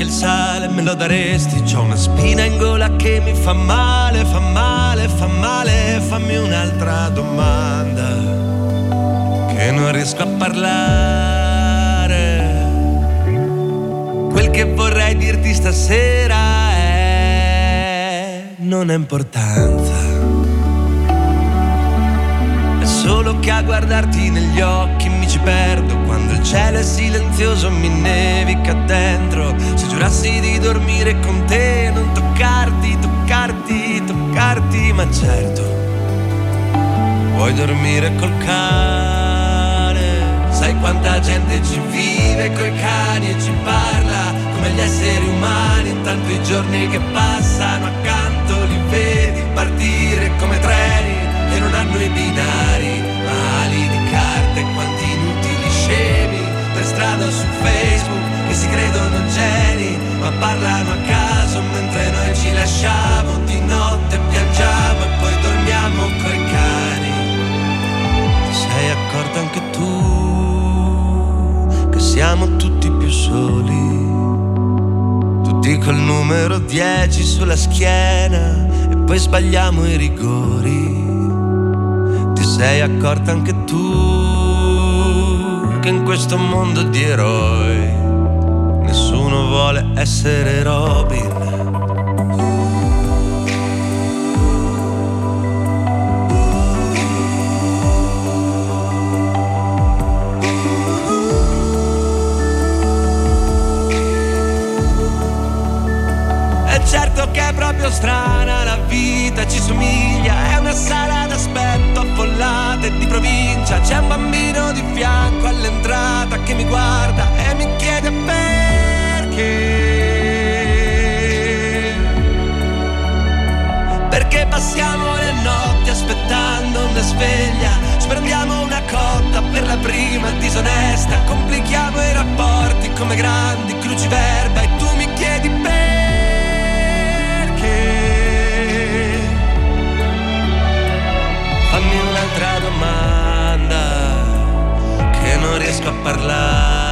anche il sale me lo daresti. C'ho una spina in gola che mi fa male, fa male, fa male. Fammi un'altra domanda Che non riesco a parlare. Quel che vorrei dirti stasera è Non ha importanza. Solo che a guardarti negli occhi mi ci perdo. Quando il cielo è silenzioso mi nevica dentro. Se giurassi di dormire con te Non toccarti, toccarti, toccarti Ma certo Vuoi dormire col cane. Sai quanta gente ci vive coi cani e ci parla Come gli esseri umani Intanto i giorni che passano accanto Li vedi partire come treni. E non hanno i binari Ma ali di carte quanti inutili scemi Per strada su Facebook Che si credono geni Ma parlano a caso mentre noi ci lasciamo Di notte piangiamo e poi dormiamo coi cani. Ti sei accorta anche tu Che siamo tutti più soli? Tutti col numero 10 sulla schiena E poi sbagliamo i rigori sei accorta anche tu che in questo mondo di eroi nessuno vuole essere Robin. È certo che è proprio strana la vita, ci somiglia, è una sala d'aspetto affollata e di provincia. C'è un bambino di fianco all'entrata che mi guarda e mi chiede perché. Perché passiamo le notti aspettando una sveglia, spendiamo una cotta per la prima disonesta, complichiamo i rapporti come grandi cruciverba e tu mi chiedi perché. Domanda che non riesco a parlare.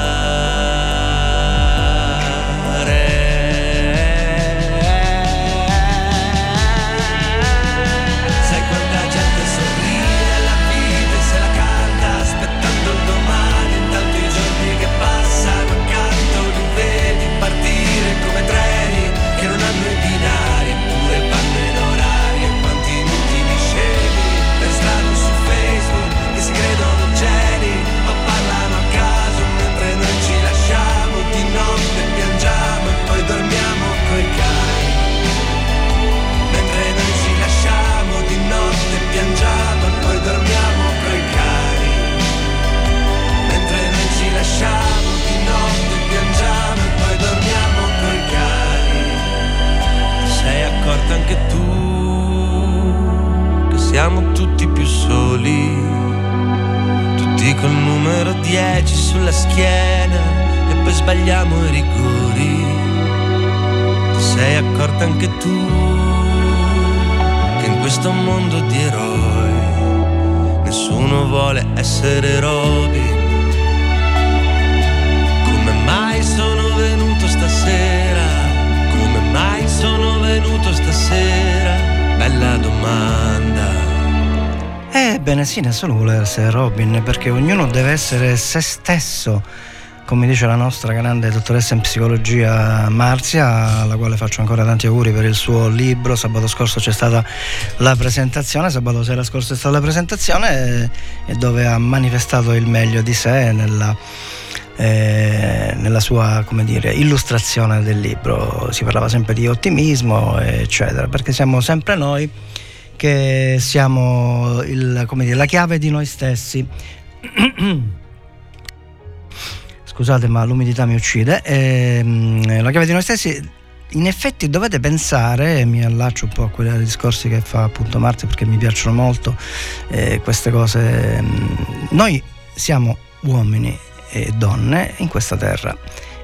Sbagliamo i rigori ti sei accorta anche tu che in questo mondo di eroi nessuno vuole essere Robin. Come mai sono venuto stasera? Come mai sono venuto stasera? Bella domanda. Ebbene sì, nessuno vuole essere Robin perché ognuno deve essere se stesso, come dice la nostra grande dottoressa in psicologia Marzia, alla quale faccio ancora tanti auguri per il suo libro. Sabato scorso c'è stata la presentazione, sabato sera scorso è stata la presentazione e, e dove ha manifestato il meglio di sé nella, eh, nella sua dire, illustrazione del libro. Si parlava sempre di ottimismo, eccetera, perché siamo sempre noi che siamo il, dire, la chiave di noi stessi. [clears throat] Scusate, ma l'umidità mi uccide. Ehm, la chiave di noi stessi. In effetti dovete pensare, e mi allaccio un po' a quei discorsi che fa appunto Marzia perché mi piacciono molto eh, queste cose. Noi siamo uomini e donne in questa terra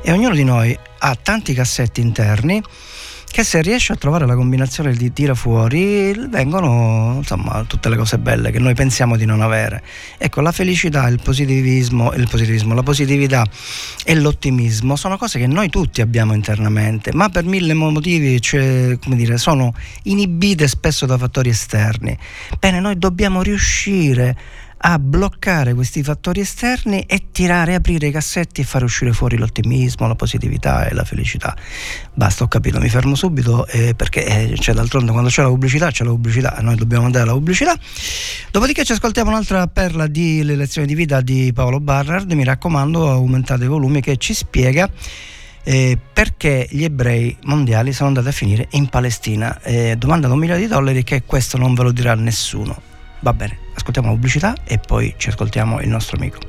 e ognuno di noi ha tanti cassetti interni che se riesce a trovare la combinazione di tira fuori vengono insomma tutte le cose belle che noi pensiamo di non avere. Ecco, la felicità, il positivismo, il positivismo, la positività e l'ottimismo sono cose che noi tutti abbiamo internamente, ma per mille motivi cioè, dire, sono inibite spesso da fattori esterni. Bene, noi dobbiamo riuscire a bloccare questi fattori esterni e tirare, aprire i cassetti e fare uscire fuori l'ottimismo, la positività e la felicità. Basta, ho capito, mi fermo subito eh, perché eh, cioè, d'altronde quando c'è la pubblicità c'è la pubblicità, noi dobbiamo andare alla pubblicità. Dopodiché ci ascoltiamo un'altra perla di Le lezioni di vita di Paolo Barnard, mi raccomando aumentate i volumi che ci spiega eh, perché gli ebrei mondiali sono andati a finire in Palestina. Eh, domanda da un milione di dollari che questo non ve lo dirà nessuno. Va bene, ascoltiamo la pubblicità e poi ci ascoltiamo il nostro amico.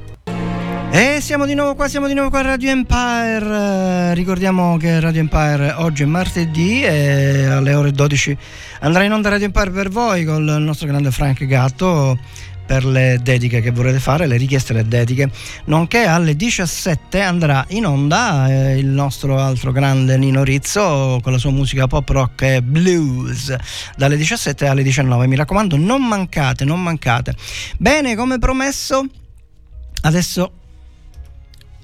E siamo di nuovo qua, siamo di nuovo qua a Radio Empire. ricordiamo che Radio Empire oggi è martedì e alle ore 12 andrà in onda Radio Empire per voi con il nostro grande Frank Gatto per le dediche che vorrete fare, le richieste e le dediche, nonché alle 17 andrà in onda eh, il nostro altro grande Nino Rizzo con la sua musica pop rock e blues dalle 17 alle 19. Mi raccomando, non mancate, non mancate. Bene, come promesso, adesso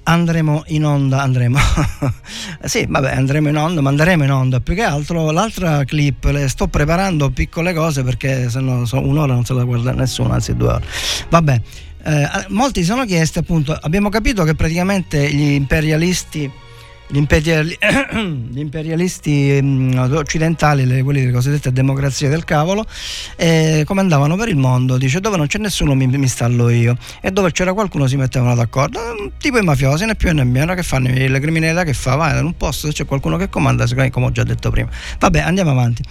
andremo in onda, andremo, [laughs] sì vabbè andremo in onda, ma andremo in onda. Più che altro, l'altra clip le sto preparando piccole cose perché se no so, un'ora non se la guarda nessuno, anzi due ore, vabbè, eh, molti si sono chiesti appunto, abbiamo capito che praticamente gli imperialisti gli, imperiali, gli [clears throat] imperialisti mm, occidentali, quelli delle cosiddette democrazie del cavolo, eh, come andavano per il mondo, dice dove non c'è nessuno mi, mi stallo io e dove c'era qualcuno si mettevano d'accordo, tipo i mafiosi né più né meno che fanno la criminalità che fa, vai in un posto c'è qualcuno che comanda, come ho già detto prima. Vabbè, andiamo avanti.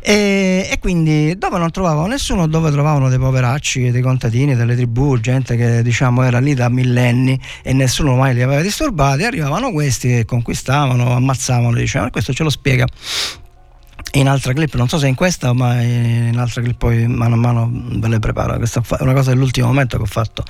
E, e, quindi dove non trovavano nessuno, dove trovavano dei poveracci, dei contadini, delle tribù, gente che diciamo era lì da millenni e nessuno mai li aveva disturbati, arrivavano questi che conquistavano, ammazzavano, dicevano, questo ce lo spiega in altra clip, non so se in questa ma in altra clip poi mano a mano ve le preparo, questa è una cosa dell'ultimo momento che ho fatto.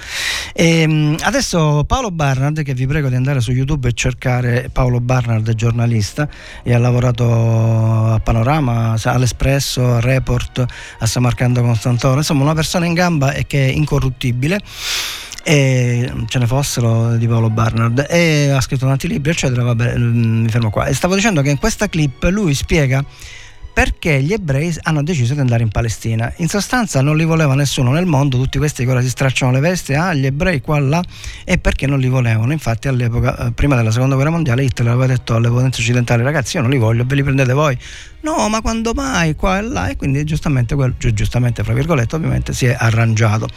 E ehm, adesso Paolo Barnard, che vi prego di andare su YouTube e cercare Paolo Barnard giornalista, e ha lavorato a Panorama, all'Espresso, a Report, a Samarcando Costantino, insomma una persona in gamba e che è incorruttibile. E ce ne fossero di Paolo Barnard. E ha scritto tanti libri eccetera vabbè mm, mi fermo qua. E stavo dicendo che in questa clip lui spiega perché gli ebrei hanno deciso di andare in Palestina. In sostanza non li voleva nessuno nel mondo, tutti questi che ora si stracciano le vesti, ah gli ebrei qua là, e perché non li volevano. Infatti all'epoca, eh, prima della seconda guerra mondiale, Hitler aveva detto alle potenze occidentali, ragazzi io non li voglio, ve li prendete voi. No, ma quando mai, qua e là, e quindi giustamente, giustamente fra virgolette, ovviamente si è arrangiato.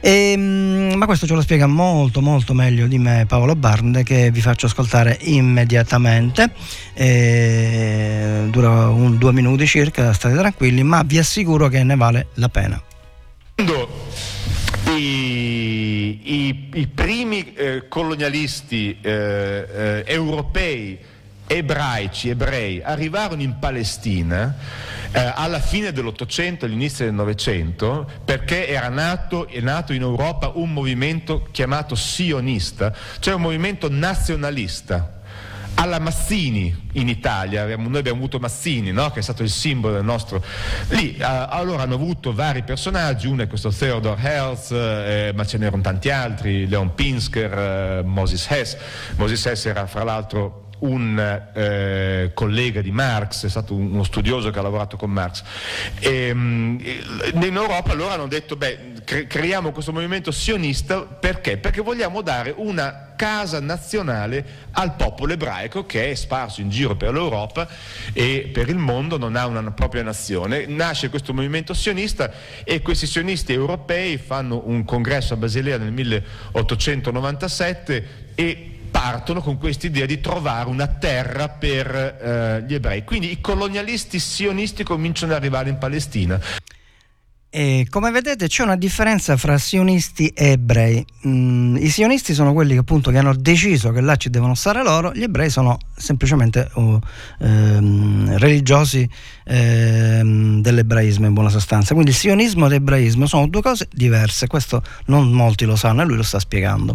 E, ehm, ma questo ce lo spiega molto molto meglio di me Paolo Barnde che vi faccio ascoltare immediatamente. E, dura un, due minuti circa, state tranquilli, ma vi assicuro che ne vale la pena. I, i, i primi eh, colonialisti eh, eh, europei ebraici, ebrei, arrivarono in Palestina eh, alla fine dell'Ottocento, all'inizio del Novecento, perché era nato, nato in Europa un movimento chiamato sionista, cioè un movimento nazionalista alla Mazzini in Italia, noi abbiamo avuto Mazzini no? che è stato il simbolo del nostro... Lì eh, allora hanno avuto vari personaggi, uno è questo Theodore Herz, eh, ma ce n'erano tanti altri, Leon Pinsker, eh, Moses Hess. Moses Hess era fra l'altro un eh, collega di Marx, è stato uno studioso che ha lavorato con Marx. E, um, in Europa allora hanno detto, beh, cre- creiamo questo movimento sionista perché? Perché vogliamo dare una casa nazionale al popolo ebraico che è sparso in giro per l'Europa e per il mondo, non ha una propria nazione. Nasce questo movimento sionista e questi sionisti europei fanno un congresso a Basilea nel 1897 e partono con questa idea di trovare una terra per eh, gli ebrei. Quindi i colonialisti sionisti cominciano ad arrivare in Palestina. E come vedete c'è una differenza fra sionisti e ebrei. Mm, I sionisti sono quelli che appunto che hanno deciso che là ci devono stare loro, gli ebrei sono semplicemente uh, ehm, religiosi ehm, dell'ebraismo in buona sostanza. Quindi il sionismo e l'ebraismo sono due cose diverse, questo non molti lo sanno e lui lo sta spiegando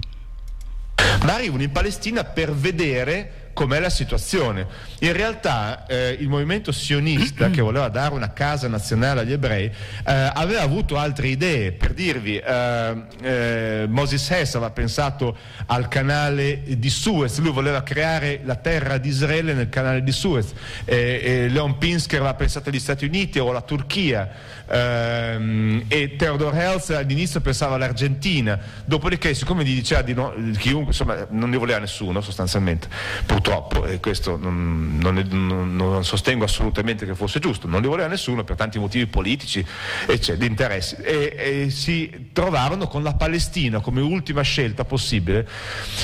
ma arrivano in Palestina per vedere com'è la situazione. In realtà eh, il movimento sionista che voleva dare una casa nazionale agli ebrei eh, aveva avuto altre idee, per dirvi, eh, eh Moses Hess aveva pensato al canale di Suez, lui voleva creare la terra di Israele nel canale di Suez, Leon Pinsker aveva pensato agli Stati Uniti o alla Turchia. Ehm, e Theodore Herzl all'inizio pensava all'Argentina, dopodiché siccome gli diceva di no, chiunque, insomma non ne voleva nessuno sostanzialmente, purtroppo, e questo non, non, non, sostengo assolutamente che fosse giusto, non li voleva nessuno per tanti motivi politici e di interessi e, e, si trovarono con la Palestina come ultima scelta possibile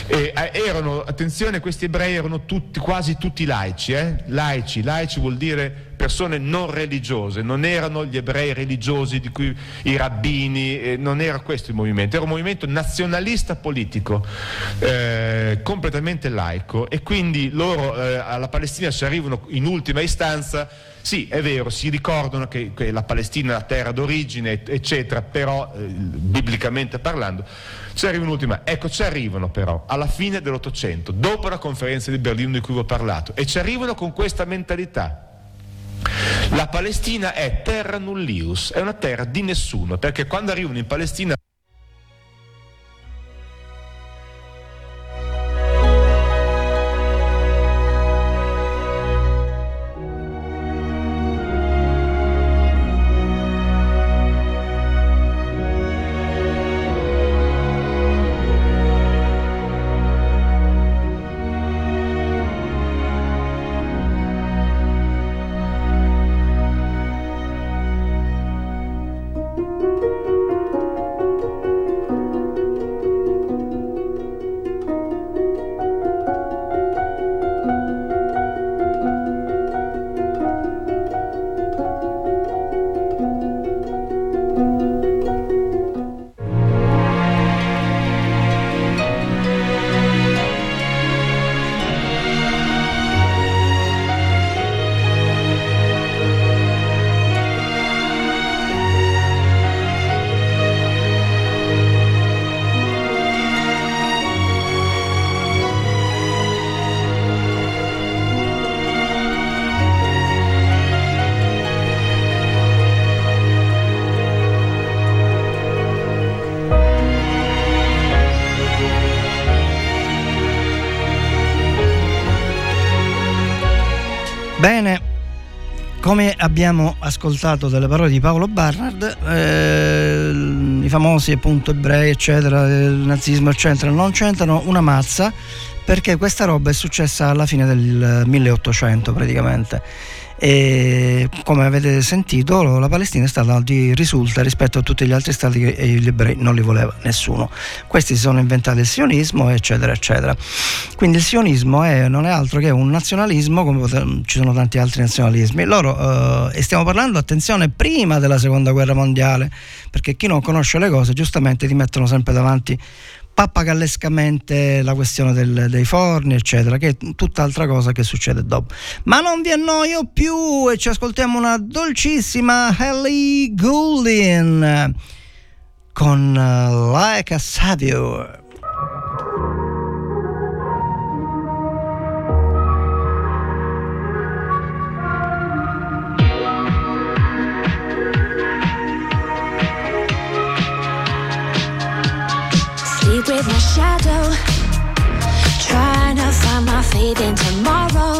e erano, attenzione questi ebrei erano tutti, quasi tutti laici, eh? laici, laici vuol dire persone non religiose, non erano gli ebrei religiosi di cui i rabbini, eh, non era questo il movimento, era un movimento nazionalista politico, eh, completamente laico e quindi loro eh, alla Palestina ci arrivano in ultima istanza sì, è vero, si ricordano che, che, la Palestina è la terra d'origine, eccetera, però, eh, biblicamente parlando, ci arrivano in ultima. Ecco, ci arrivano però alla fine dell'Ottocento, dopo la conferenza di Berlino di cui vi ho parlato, e ci arrivano con questa mentalità. La Palestina è terra nullius, è una terra di nessuno, perché quando arrivano in Palestina come abbiamo ascoltato dalle parole di Paolo Barnard, eh, i famosi appunto ebrei, eccetera, il nazismo, eccetera, non c'entrano una mazza perché questa roba è successa alla fine del 1800 praticamente e come avete sentito la Palestina è stata di risulta rispetto a tutti gli altri stati che gli ebrei non li voleva nessuno. Questi si sono inventati il sionismo eccetera eccetera. Quindi il sionismo è, non è altro che un nazionalismo come ci sono tanti altri nazionalismi. Loro eh, e stiamo parlando attenzione prima della seconda guerra mondiale perché chi non conosce le cose giustamente ti mettono sempre davanti pappagallescamente la questione del, dei forni, eccetera, che è tutt'altra cosa che succede dopo. Ma non vi annoio più e ci ascoltiamo una dolcissima Ellie Goulding con uh, Like a Savior. Faith in tomorrow.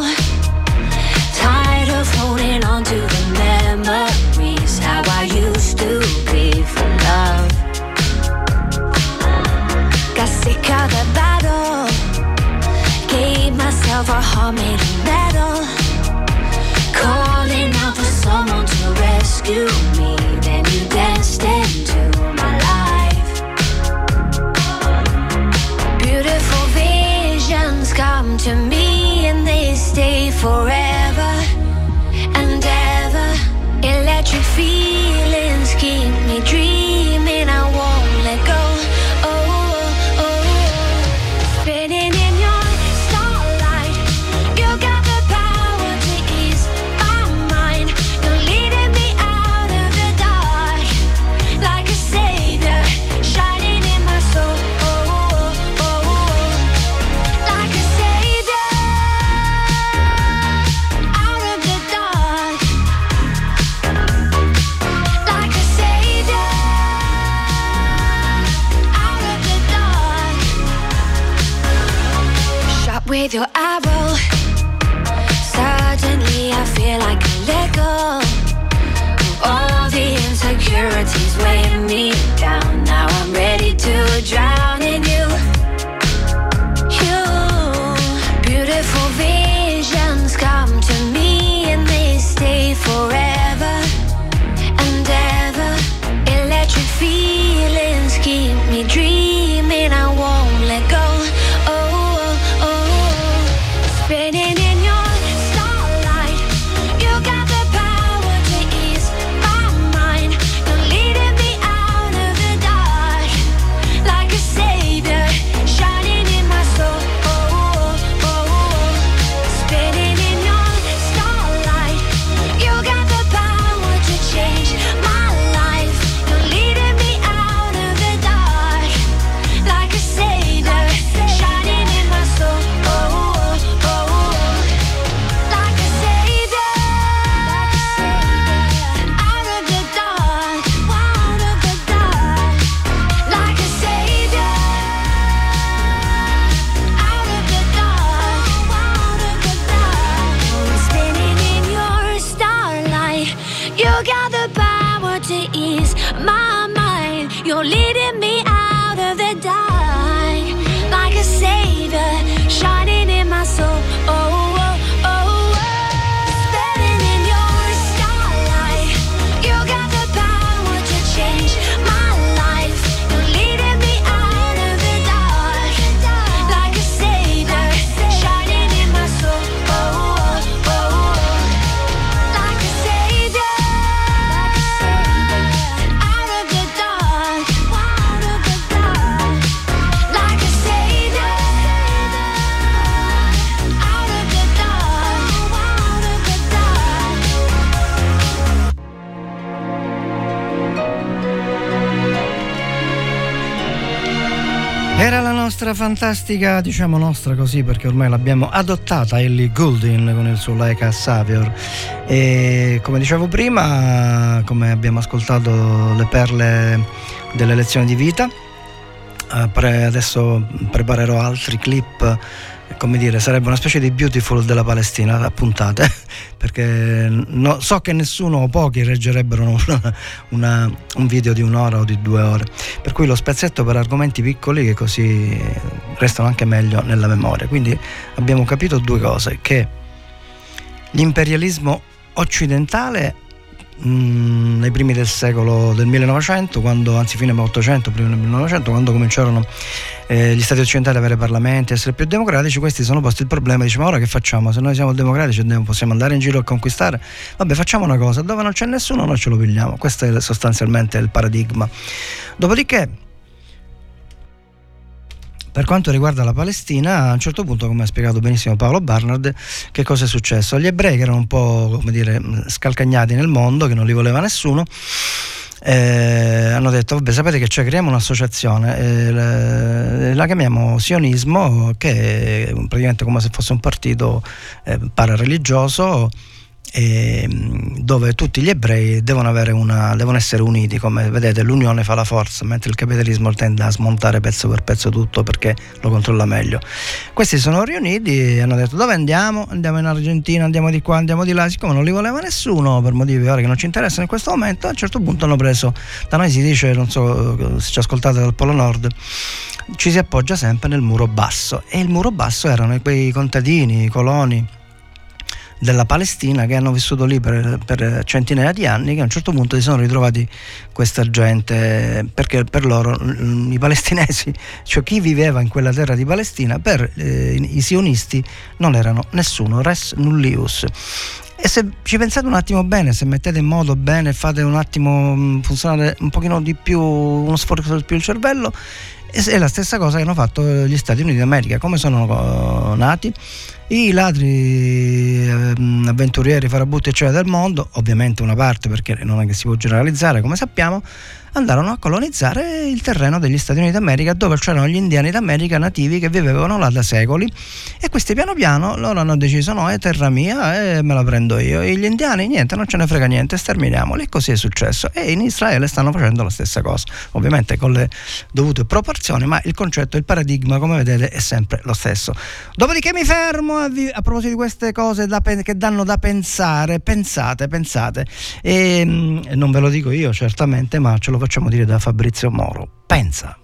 Tired of holding on to the memories. How I used to be for love. Got sick of the battle. Gave myself a heart made of metal. Calling out for someone to rescue me. Forever and ever. Electric feelings weighing me down. Now I'm ready to drown fantastica, diciamo nostra così perché ormai l'abbiamo adottata, Ellie Goulding con il suo Like a Savior. E come dicevo prima, come abbiamo ascoltato le perle delle lezioni di vita, eh, adesso preparerò altri clip come dire, sarebbe una specie di beautiful della Palestina a puntate, [laughs] perché no- so che nessuno o pochi reggerebbero [laughs] una- una- un video di un'ora o di due ore, per cui lo spezzetto per argomenti piccoli che così restano anche meglio nella memoria. Quindi abbiamo capito due cose, che l'imperialismo occidentale mh, nei primi del secolo del 1900, quando, anzi fine 800, prima del 1900, quando cominciarono eh, gli stati occidentali ad avere parlamenti, essere più democratici, questi sono posti il problema, diciamo ora che facciamo? Se noi siamo democratici possiamo andare in giro a conquistare, vabbè facciamo una cosa, dove non c'è nessuno noi ce lo pigliamo, questo è sostanzialmente il paradigma. Dopodiché per quanto riguarda la Palestina, a un certo punto, come ha spiegato benissimo Paolo Barnard, che cosa è successo? Gli ebrei che erano un po' come dire, scalcagnati nel mondo, che non li voleva nessuno, eh, hanno detto vabbè sapete che c'è creiamo un'associazione eh, la, la chiamiamo sionismo che è praticamente come se fosse un partito eh, parareligioso dove tutti gli ebrei devono, una, devono essere uniti, come vedete l'unione fa la forza, mentre il capitalismo tende a smontare pezzo per pezzo tutto perché lo controlla meglio. Questi sono riuniti e hanno detto dove andiamo? Andiamo in Argentina, andiamo di qua, andiamo di là, siccome non li voleva nessuno per motivi ora che non ci interessano in questo momento, a un certo punto hanno preso, da noi si dice, non so se ci ascoltate dal Polo Nord, ci si appoggia sempre nel muro basso e il muro basso erano quei contadini, i coloni della Palestina che hanno vissuto lì per, per centinaia di anni che a un certo punto si sono ritrovati questa gente perché per loro i palestinesi [laughs] cioè chi viveva in quella terra di Palestina per eh, i sionisti non erano nessuno res nullius e se ci pensate un attimo bene, se mettete in modo bene, fate un attimo mm, funzionare un pochino di più, uno sforzo di più il cervello, è la stessa cosa che hanno fatto gli Stati Uniti d'America. Come sono eh, nati? I ladri ehm, avventurieri, farabutti eccetera del mondo, ovviamente una parte perché non è che si può generalizzare come sappiamo, andarono a colonizzare il terreno degli Stati Uniti d'America dove c'erano gli indiani d'America nativi che vivevano là da secoli. E questi piano piano loro hanno deciso no è terra mia e me la prendo io. E gli indiani niente non ce ne frega niente sterminiamoli. E così è successo. E in Israele stanno facendo la stessa cosa ovviamente con le dovute proporzioni ma il concetto il paradigma come vedete è sempre lo stesso. Dopodiché mi fermo a, vi- a proposito di queste cose da pe- che danno da pensare. Pensate pensate. E mh, non ve lo dico io certamente ma ce lo facciamo dire da Fabrizio Moro. Pensa.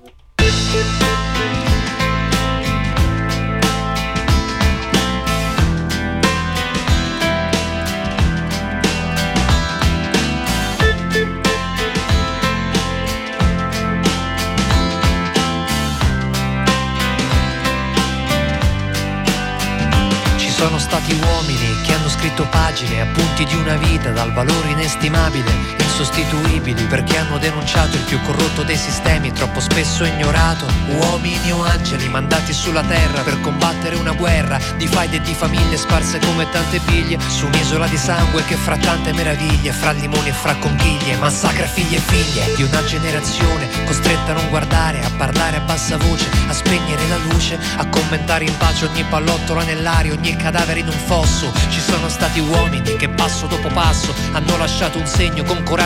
Sono stati uomini che hanno scritto pagine, appunti di una vita dal valore inestimabile, insostituibili, perché hanno denunciato il più corrotto dei sistemi, troppo spesso ignorato. Uomini o angeli mandati sulla terra per combattere una guerra di faide e di famiglie sparse come tante biglie su un'isola di sangue che fra tante meraviglie, fra limoni e fra conchiglie, massacra figli e figlie di una generazione costretta a non guardare, a parlare a bassa voce, a spegnere la luce, a commentare in pace ogni pallottola nell'aria, ogni cadavere in un fosso. Ci sono stati uomini che passo dopo passo hanno lasciato un segno con coraggio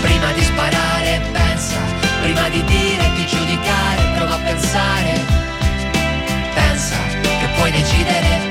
prima di sparare, pensa, prima di dire, di giudicare, prova a pensare. Pensa che puoi decidere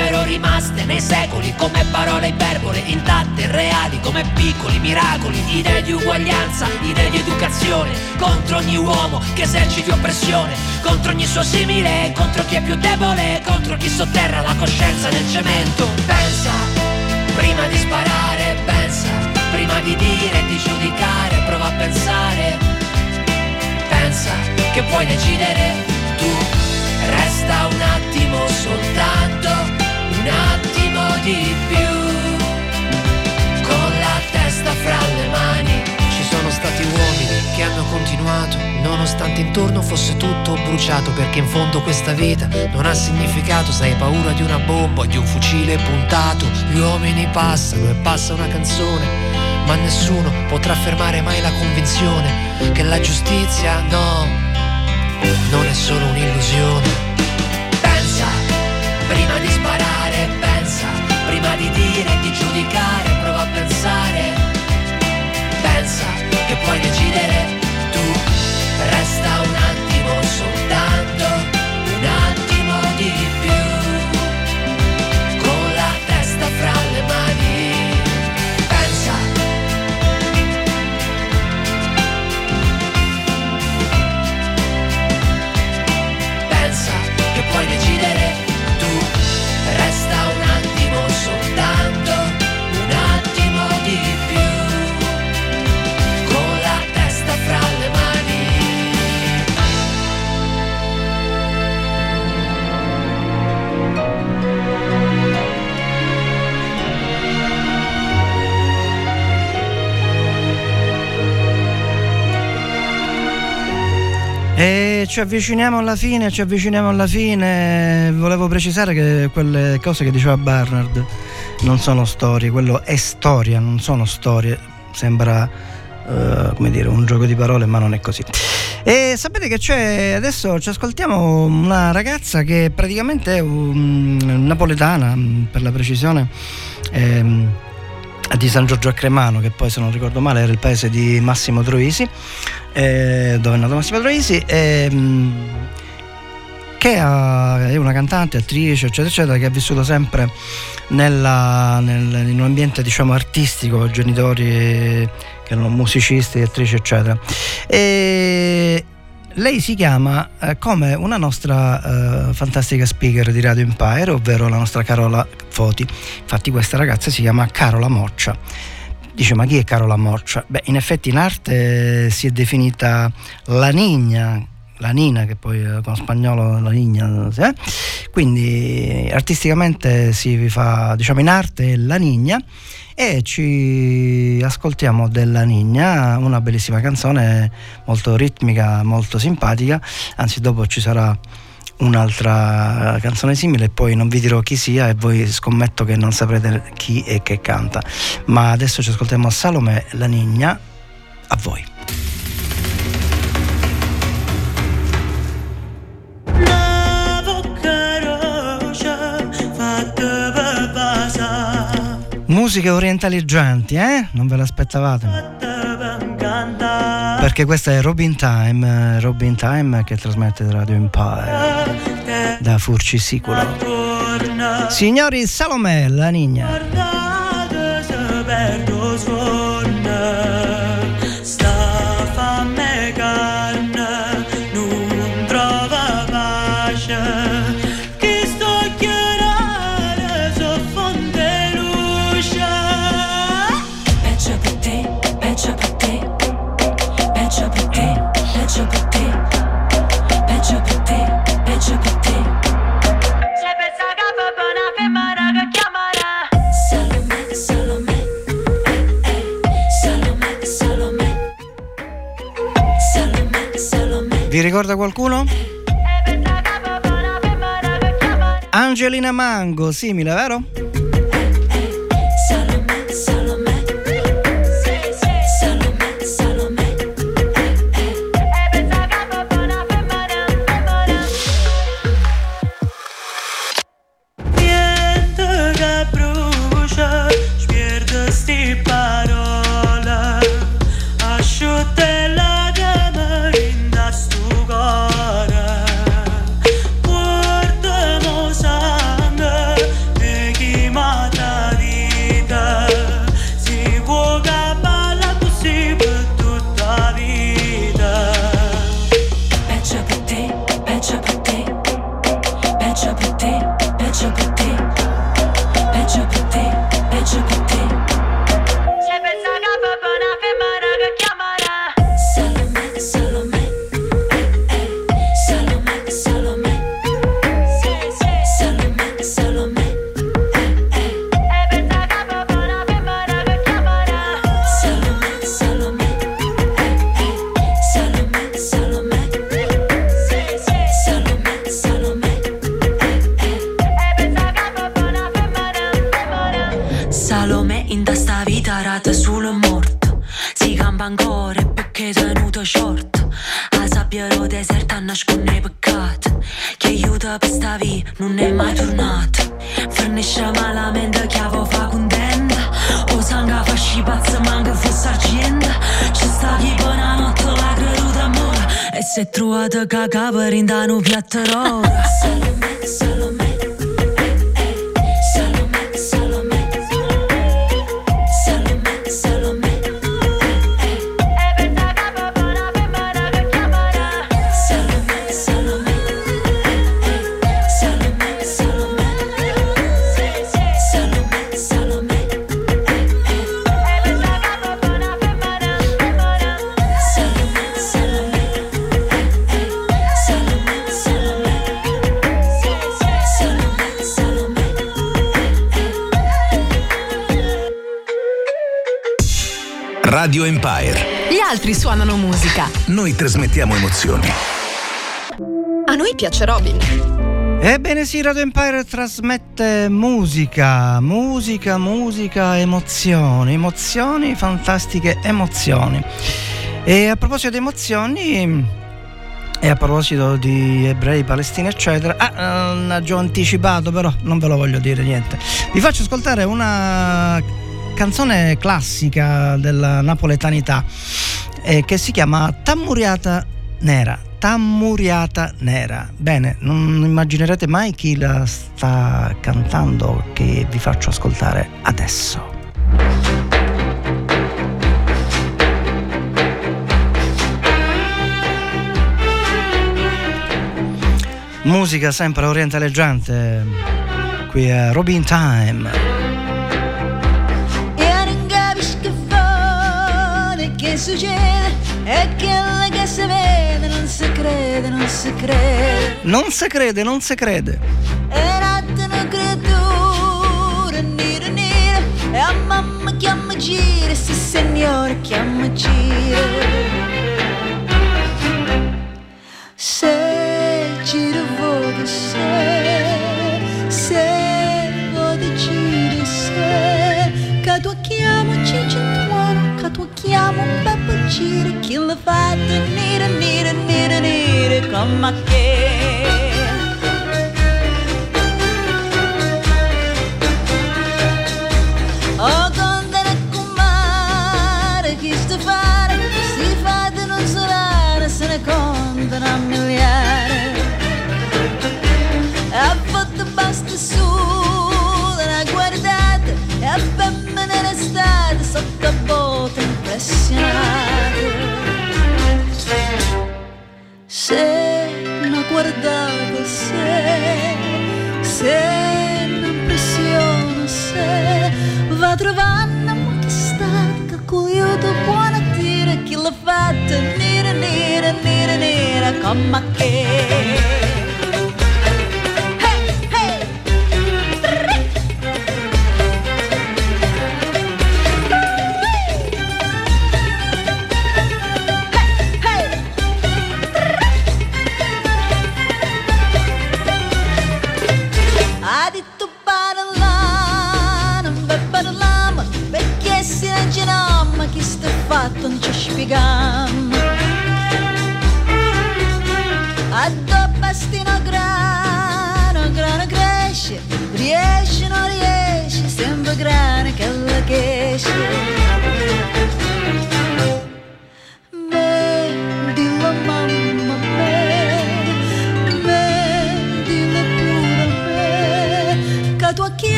sarebbero rimaste nei secoli come parole iperbole intatte, reali come piccoli miracoli, idee di uguaglianza, idee di educazione, contro ogni uomo che eserciti oppressione, contro ogni suo simile, contro chi è più debole, contro chi sotterra la coscienza nel cemento. Pensa, prima di sparare, pensa, prima di dire di giudicare, prova a pensare. Pensa che puoi decidere tu, resta un attimo soltanto, un attimo di più, con la testa fra le mani. Ci sono stati uomini che hanno continuato, nonostante intorno fosse tutto bruciato, perché in fondo questa vita non ha significato se hai paura di una bomba o di un fucile puntato. Gli uomini passano e passa una canzone, ma nessuno potrà fermare mai la convinzione che la giustizia no, non è solo un'illusione. Prima di sparare, pensa, prima di dire di giudicare, prova a pensare. Pensa che puoi decidere E ci avviciniamo alla fine, ci avviciniamo alla fine. Volevo precisare che quelle cose che diceva Bernard non sono storie, quello è storia, non sono storie. Sembra eh, come dire un gioco di parole, ma non è così. E sapete che c'è adesso ci ascoltiamo una ragazza che praticamente è un, napoletana, per la precisione. ehm, di San Giorgio a Cremano, che poi se non ricordo male era il paese di Massimo Troisi, eh, dove è nato Massimo Troisi, ehm, che è una cantante, attrice, eccetera, eccetera, che ha vissuto sempre nella- nel- in un ambiente diciamo artistico, genitori che erano musicisti, attrici, eccetera. E lei si chiama eh, come una nostra eh, fantastica speaker di Radio Empire, ovvero la nostra Carola Foti. Infatti questa ragazza si chiama Carola Moccia. Dice ma chi è Carola Moccia? Beh, in effetti in arte si è definita la Nigna, la Nina, che poi eh, con spagnolo la Nigna, eh? quindi artisticamente si fa, diciamo in arte la Nigna e ci ascoltiamo della Nigna, una bellissima canzone molto ritmica, molto simpatica, anzi dopo ci sarà un'altra canzone simile e poi non vi dirò chi sia e voi scommetto che non saprete chi è che canta, ma adesso ci ascoltiamo Salome la Nigna, a voi. Musiche orientaleggianti, eh? Non ve l'aspettavate? Perché questa è Robin Time, Robin Time che trasmette Radio Empire da Furci Siculo. Signori Salomè, la Nigna. Vi ricorda qualcuno? Angelina Mango, simile, vero? tutta per sta via non è mai tornata. Fornisce malamente che avevo fatto un dente O sangue fasci pazza manca fosse argenta Ci sta chi buona notte la creduta amore. E se trovate cagava rindano piatterò. Solo me, Radio Empire. Gli altri suonano musica. Noi trasmettiamo emozioni. A noi piace Robin. Ebbene sì, Radio Empire trasmette musica, musica, musica, emozioni, emozioni, fantastiche emozioni. E a proposito di emozioni, e a proposito di ebrei, palestini, eccetera, ah, già anticipato, però non ve lo voglio dire niente. Vi faccio ascoltare una canzone classica della napoletanità eh, che si chiama Tammuriata Nera. Tammuriata Nera. Bene, non immaginerete mai chi la sta cantando che vi faccio ascoltare adesso. Musica sempre orientaleggiante. Eh, qui è Robin Time. Che succede E quello che si vede non si crede, non si crede. Non si crede non si crede. E una creatura nera nera E a mamma chiama gira, sì signore chiama gira Se gira voda se Se voda gira se Che tu chiamo Cicintuano Che tu chiamo Peppa gira Chi l'ha fatta nera nera nera nera Come che Oh, condena comare, chi sta fare? Si fa di non solare, se ne contano a miliare. Ha fatto basta su, l'ha guardata, e a femmine restate sotto a botte impressionate. Se non guardata, se, se non impressiona, se va trovando ma che sta che cogliuto buona tira chi l'ha fatta nera nera nera nera come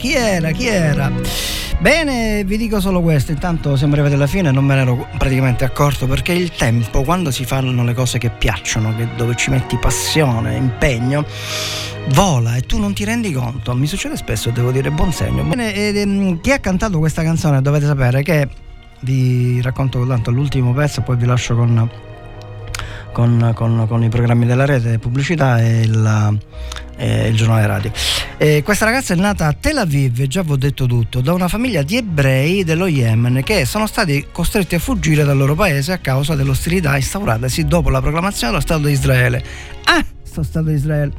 chi era, chi era? Bene, vi dico solo questo, intanto siamo arrivati alla fine, non me ne ero praticamente accorto perché il tempo, quando si fanno le cose che piacciono, che- dove ci metti passione, impegno, vola e tu non ti rendi conto. Mi succede spesso, devo dire, buon segno. Bene, ed, ehm, chi ha cantato questa canzone dovete sapere che vi racconto tanto l'ultimo pezzo, poi vi lascio con con, con- con i programmi della rete, pubblicità e il, e il giornale radio. Eh, questa ragazza è nata a Tel Aviv, già vi ho detto tutto, da una famiglia di ebrei dello Yemen che sono stati costretti a fuggire dal loro paese a causa dell'ostilità instauratasi dopo la proclamazione dello Stato di Israele. Ah, sto Stato di Israele.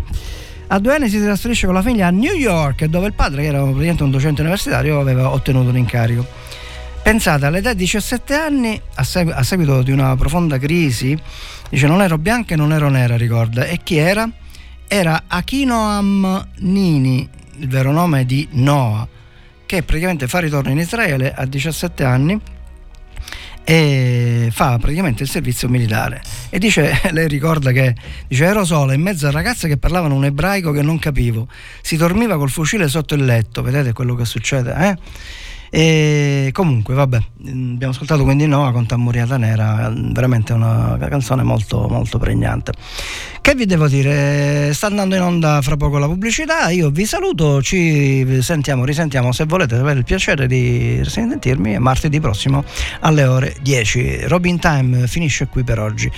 A due anni si trasferisce con la famiglia a New York, dove il padre, che era praticamente un docente universitario, aveva ottenuto un incarico. Pensate, all'età di 17 anni, a, segu- a seguito di una profonda crisi, dice non ero bianca e non ero nera, ricorda. E chi era? Era Akinoam Nini, il vero nome di Noah, che praticamente fa ritorno in Israele a 17 anni e fa praticamente il servizio militare. E dice [laughs] lei ricorda che dice ero sola in mezzo a ragazze che parlavano un ebraico che non capivo. Si dormiva col fucile sotto il letto. Vedete quello che succede eh? E comunque, vabbè, mm, abbiamo ascoltato quindi Noah con Tammuriata Nera, mm, veramente una canzone molto, molto pregnante. Che vi devo dire? Sta andando in onda fra poco la pubblicità. Io vi saluto, ci sentiamo, risentiamo se volete avere il piacere di sentirmi martedì prossimo alle ore 10. Robin Time finisce qui per oggi.